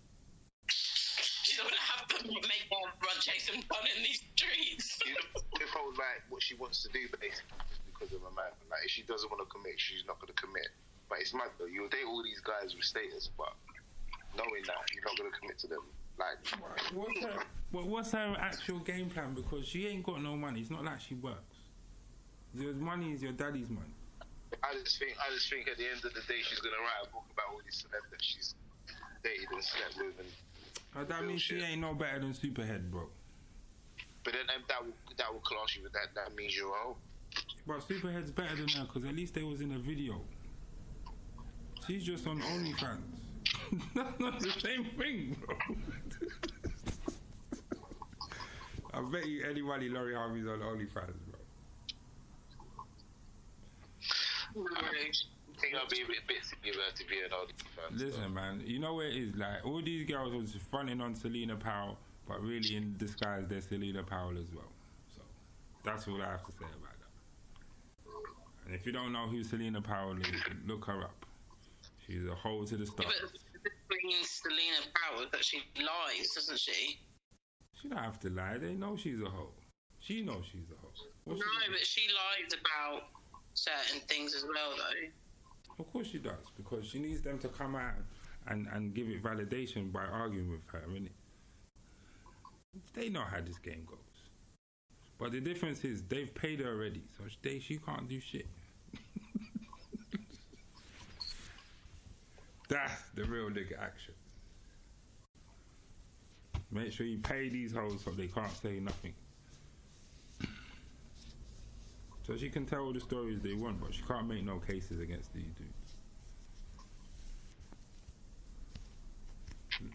She's gonna have to make more run chasing fun in these streets. you know, withhold like what she wants to do basically just because of a man. Like if she doesn't want to commit, she's not going to commit. But it's mad though. You'll date all these guys with status, but knowing that you're not going to commit to them. Like what's her what, what's her actual game plan? Because she ain't got no money. It's not like she works. Your money is your daddy's money. I just think, I just think at the end of the day, she's going to write a book about all these celebs that she's dated and slept with, and That means she ain't no better than Superhead, bro. but then um, that will that will class you with that. That means you're hoe. But Superhead's better than her because at least they was in a video. She's just on OnlyFans. That's not the same thing, bro. I bet you anybody Lori Harvey's on OnlyFans, bro. Think I'll be a bit bit silly about to be an old fan. Listen, man, you know what it is? Like, all these girls was fronting on Celina Powell, but really in disguise, they're Celina Powell as well. So, that's all I have to say about that. And if you don't know who Celina Powell is, look her up. She's a hoe to the Yeah, stars. but between Celina Powell that she lies, doesn't she? She don't have to lie. They know she's a hoe. She knows she's a hoe. What's No, she but she lies about certain things as well, though. Of course she does, because she needs them to come out and, and give it validation by arguing with her, innit? They know how this game goes. But the difference is they've paid her already, so they, she can't do shit. That's the real nigga action. Make sure you pay these hoes so they can't say nothing. So she can tell all the stories they want, but she can't make no cases against these dudes.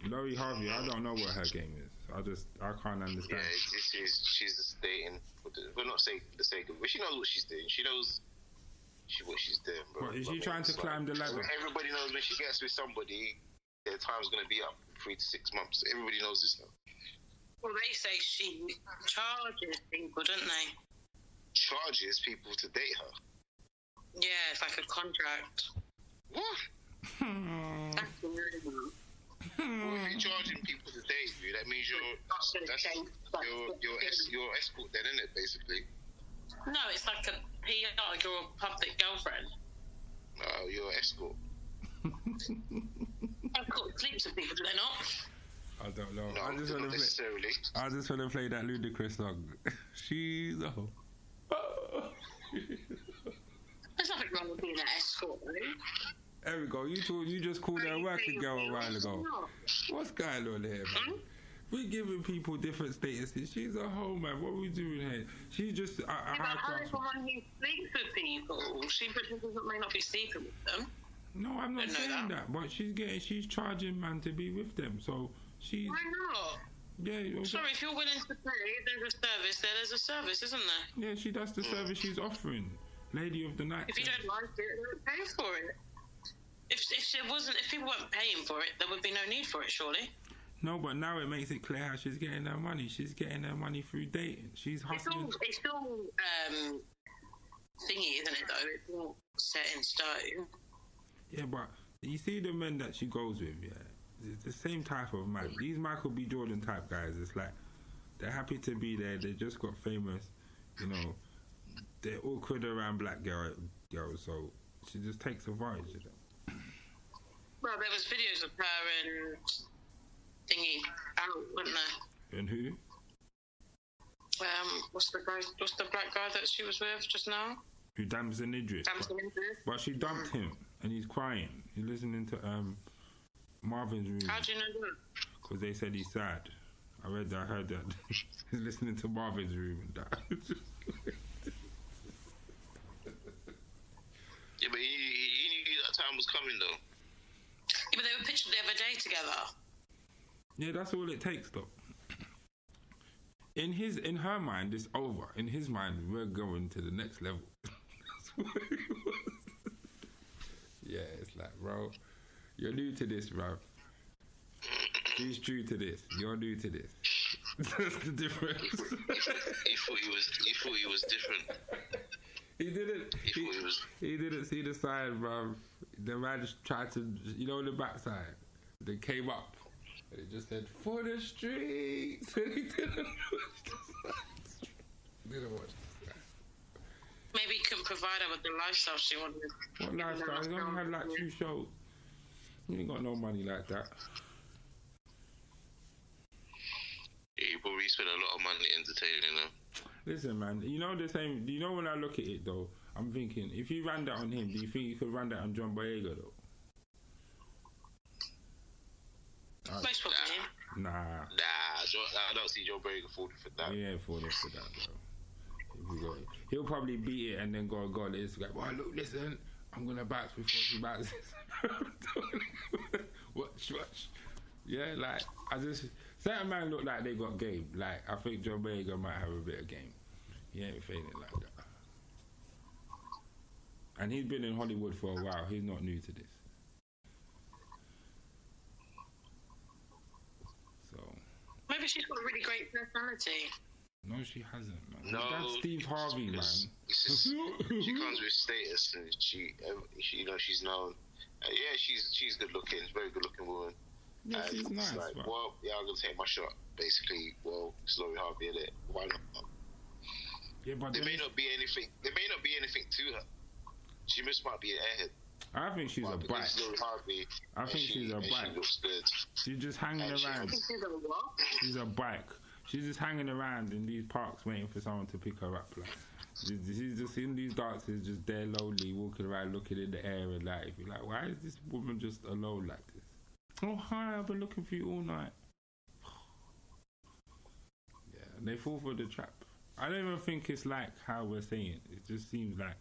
Lori Harvey, I don't know what her game is. I just, I can't understand. Yeah, understand. this is she's just dating. For the, well, not saying for the sake of, but she knows what she's doing. She knows she what she's doing, bro. What, is I she mean, trying to it's climb the ladder? Everybody knows when she gets with somebody, their time's gonna be up three to six months. Everybody knows this now. Well, they say she charges people, don't they? Charges people to date her. Yeah, it's like a contract. What? That's weird. Well, if you're charging people to date you, that means you're That's gonna that's change. you're you're, es- you're escort then, isn't it? Basically, No, it's like a PR, like you're public girlfriend. uh, you're escort. I've got sleeps with people, do they not? I don't know. No, I just want to play. I just want to play that Ludacris song. She's a hoe. There's nothing wrong with being an escort, though. There we go. You told, you just called her a working girl a while ago. What's going on here, man? We giving people different statuses. She's a hoe, man. What are we doing here? She's just a, a Yeah, high but class. her someone who sleeps with people. She may not be sleeping with them. No, I'm not saying that. that. but she's getting, she's charging man to be with them. So she's, Why not? yeah, know, Sorry, if you're willing to pay, there's a service there. There's a service, isn't there? yeah, she does the hmm. service she's offering. Lady of the night. If you don't like it, then pay for it. If if it wasn't, if people weren't paying for it, there would be no need for it, surely. No, but now it makes it clear how she's getting her money. She's getting her money through dating. She's It's all, it's all um, thingy, isn't it? Though it's not set in stone. Yeah, but you see the men that she goes with, yeah, it's the same type of man. These Michael B. Jordan type guys, it's like they're happy to be there. They just got famous, you know. They're awkward around black girl, girls, so she just takes advantage of them. Well, there was videos of her and thingy out, wasn't there? And who? Um, what's the guy? What's the black guy that she was with just now? Who Damson Idris. Damson Idris. But she dumped him, and he's crying. He's listening to um Marvin's room How do you know that? because they said he's sad. I read that. I heard that. he's listening to Marvin's room and that. Yeah, but he, he he knew that time was coming though. Yeah, but they were pictured the other day together. yeah, that's all it takes, though. in his in her mind it's over. In his mind, we're going to the next level. That's what it was. yeah, it's like, bro, you're new to this, bro. He's true to this. You're new to this. That's the difference. He thought he was. He thought he was different. he didn't. He He, he was. he didn't see the sign, bro. The man just tried to, you know, the backside. They came up. And it just said for the streets. And he didn't watch the signs. Didn't watch the sign. Maybe he couldn't provide her with the lifestyle she wanted. What lifestyle? He only had like two shows. You ain't got no money like that. He probably spent a lot of money entertaining them. Listen, man. You know the same. You know when I look at it though, I'm thinking if you ran that on him, do you think you could run that on John Boyega though? Most probably. Nah, Nah, Joe, I don't see Joe Berry falling for that. he ain't falling for that, bro. If we go- He'll probably beat it and then go go on Instagram. Well, look, listen, I'm gonna bounce before she bounces. watch, watch. Yeah, like I just certain man look like they got game. Like I think John Boyega might have a bit of game. He ain't feeling like that. And he's been in Hollywood for a while. He's not new to this. So Maybe she's got a really great personality. no, she hasn't. Man. No, that's Steve Harvey, man. It's, it's just, she comes with status, and she, she, you know, she's known. Uh, yeah, she's she's good looking, very good looking woman. Yeah, and she's nice, like, man. well, yeah, I'm gonna take my shot. Basically, well, it's Lori Harvey in it. Why not? Yeah, but There may not be anything. There may not be anything to her. She just might be an airhead. I think she's a But brat. because it's Lori Harvey. I think she, she's a and brat. She looks good. She's just hanging And she- around. She's a what? She's a bike. She's just hanging around in these parks waiting for someone to pick her up. Like, she's, she's just in these dances, just there lonely, walking around, looking in the air, and like, you're like, why is this woman just alone like this? Oh hi, I've been looking for you all night. Yeah, and they fall for the trap. I don't even think it's like how we're saying. It just seems like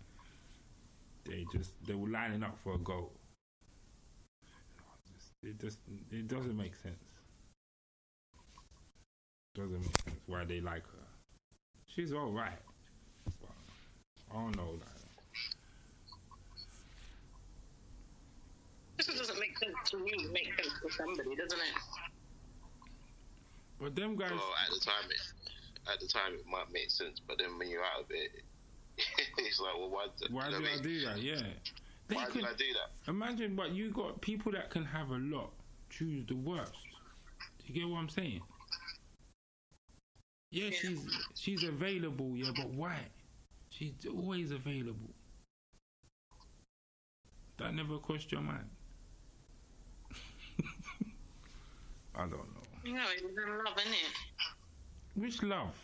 they just they were lining up for a goal. It just it doesn't make sense. Doesn't make sense why they like her. She's all right. But I don't know. Like, This doesn't make sense to me. It makes sense to somebody, doesn't it? but them guys, Well, at the time, it, at the time, it might make sense, but then when you're out of it, it's like, well, why? did- why you know do I mean? do that? Yeah. They Why could did I do that? imagine, but you got people that can have a lot choose the worst. Do you get what I'm saying? Yeah, Yeah. she's she's available. Yeah, but why? She's always available. That never crossed your mind. I don't know. You know, it's in love, isn't it? Which love?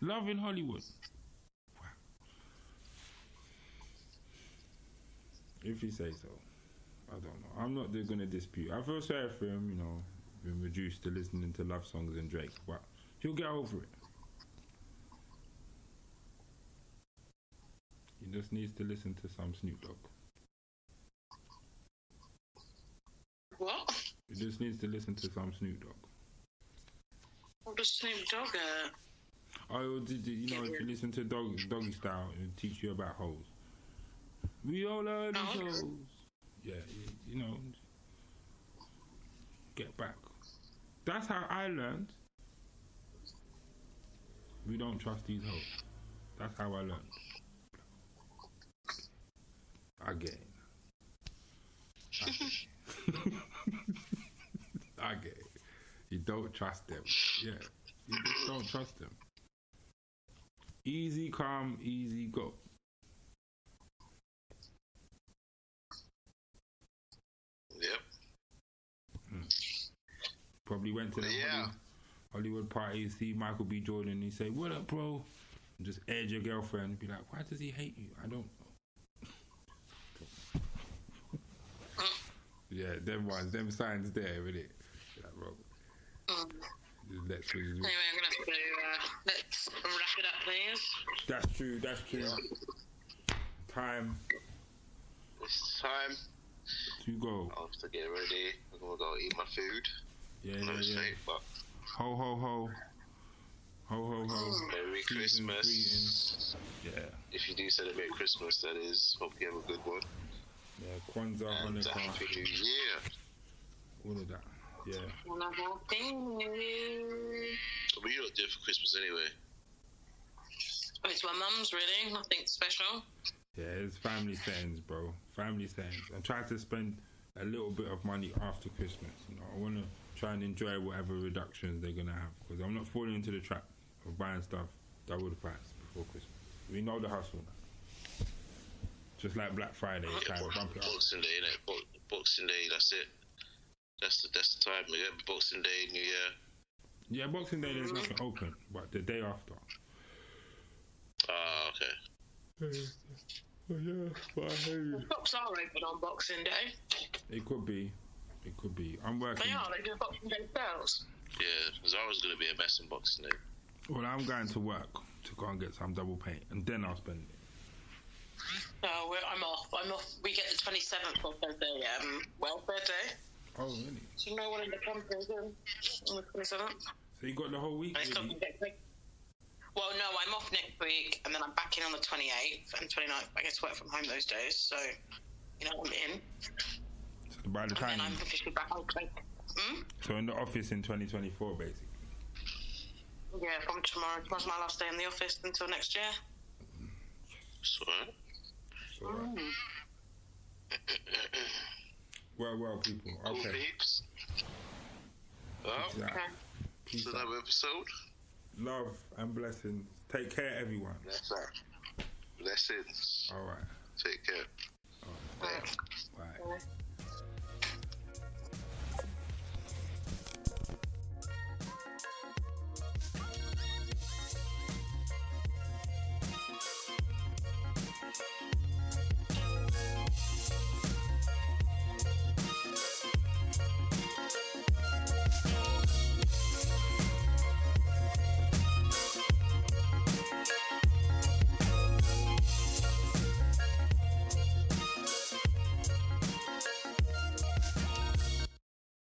Love in Hollywood. If you say so. I don't know. I'm not going to dispute. I feel sorry for him, you know, being reduced to listening to love songs and Drake, but he'll get over it. He just needs to listen to some Snoop Dogg. What? He just needs to listen to some Snoop Dogg. What does Snoop Dogg? Uh, Oh, did you, know, if you listen to dog, Doggy Style, it'll teach you about hoes. We all oh, these Oh, okay. hoes. Yeah, you, you know, get back. That's how I learned. We don't trust these hoes. That's how I learned. I get it. I get it. I get it. You don't trust them. Yeah. You just don't trust them. Easy come, easy go. Yep. Probably went to the Yeah. Hollywood, party, see Michael B. Jordan, and he say, "What up, bro?" And just edge your girlfriend and be like, "Why does he hate you?" I don't know. yeah, them ones, them signs there, with it. Like, bro, um, let's anyway, I'm gonna have to uh, let's wrap it up, please. That's true. That's true. Time It's time. to go. I have to get ready. I'm gonna go eat my food. Yeah, yeah, yeah. mistake, but Ho, ho, ho. Ho ho ho. Merry Season Christmas. Yeah, If you do celebrate Christmas, that is, hope you have a good one. yeah. Kwanzaa, And a Hanukkah, Happy New Year. all of that. Yeah. Another thing. What are you not doing for Christmas anyway? It's my mum's really, nothing special. Yeah, it's family settings, bro. Family settings. I'm trying to spend a little bit of money after Christmas. You know, I want to try and enjoy whatever reductions they're gonna have because I'm not falling into the trap of buying stuff double the price before Christmas. We know the hustle. now. Just like Black Friday, Yeah, try and bump it up. Boxing Day, innit? Bo- Boxing Day, that's it. That's the, that's the time. Yeah, Boxing Day, New Year. Yeah, Boxing Day there's nothing open, but the day after. Ah, okay. yeah, but I hear you. Shops are open on Boxing Day. It could be. It could be. I'm working. They are, they do Boxing Day sales. Yeah, Zara's gonna be a mess on Boxing Day. Well, I'm going to work to go and get some double paint, and then I'll spend it. No, we're, I'm off. I'm off. We get the 27th of Thursday, um, welfare day. Oh, really? So no one in the company is in on the 27th. So you got the whole week? And it's not really? Well, no, I'm off next week, and then I'm back in on the 28th and 29th. I get to work from home those days, so you know I'm in. So by the And time, then I'm officially back. Okay. Hmm? so in the office in 2024, basically. Yeah, from tomorrow. Tomorrow's my last day in the office until next year. So, So, uh, well, well, people. cool Okay. peeps. Well, Peace out. Okay. Peace out. another episode. Love and blessings. Take care, everyone. That's that. Blessings. All right. Take care. All right. Right. Bye. Bye.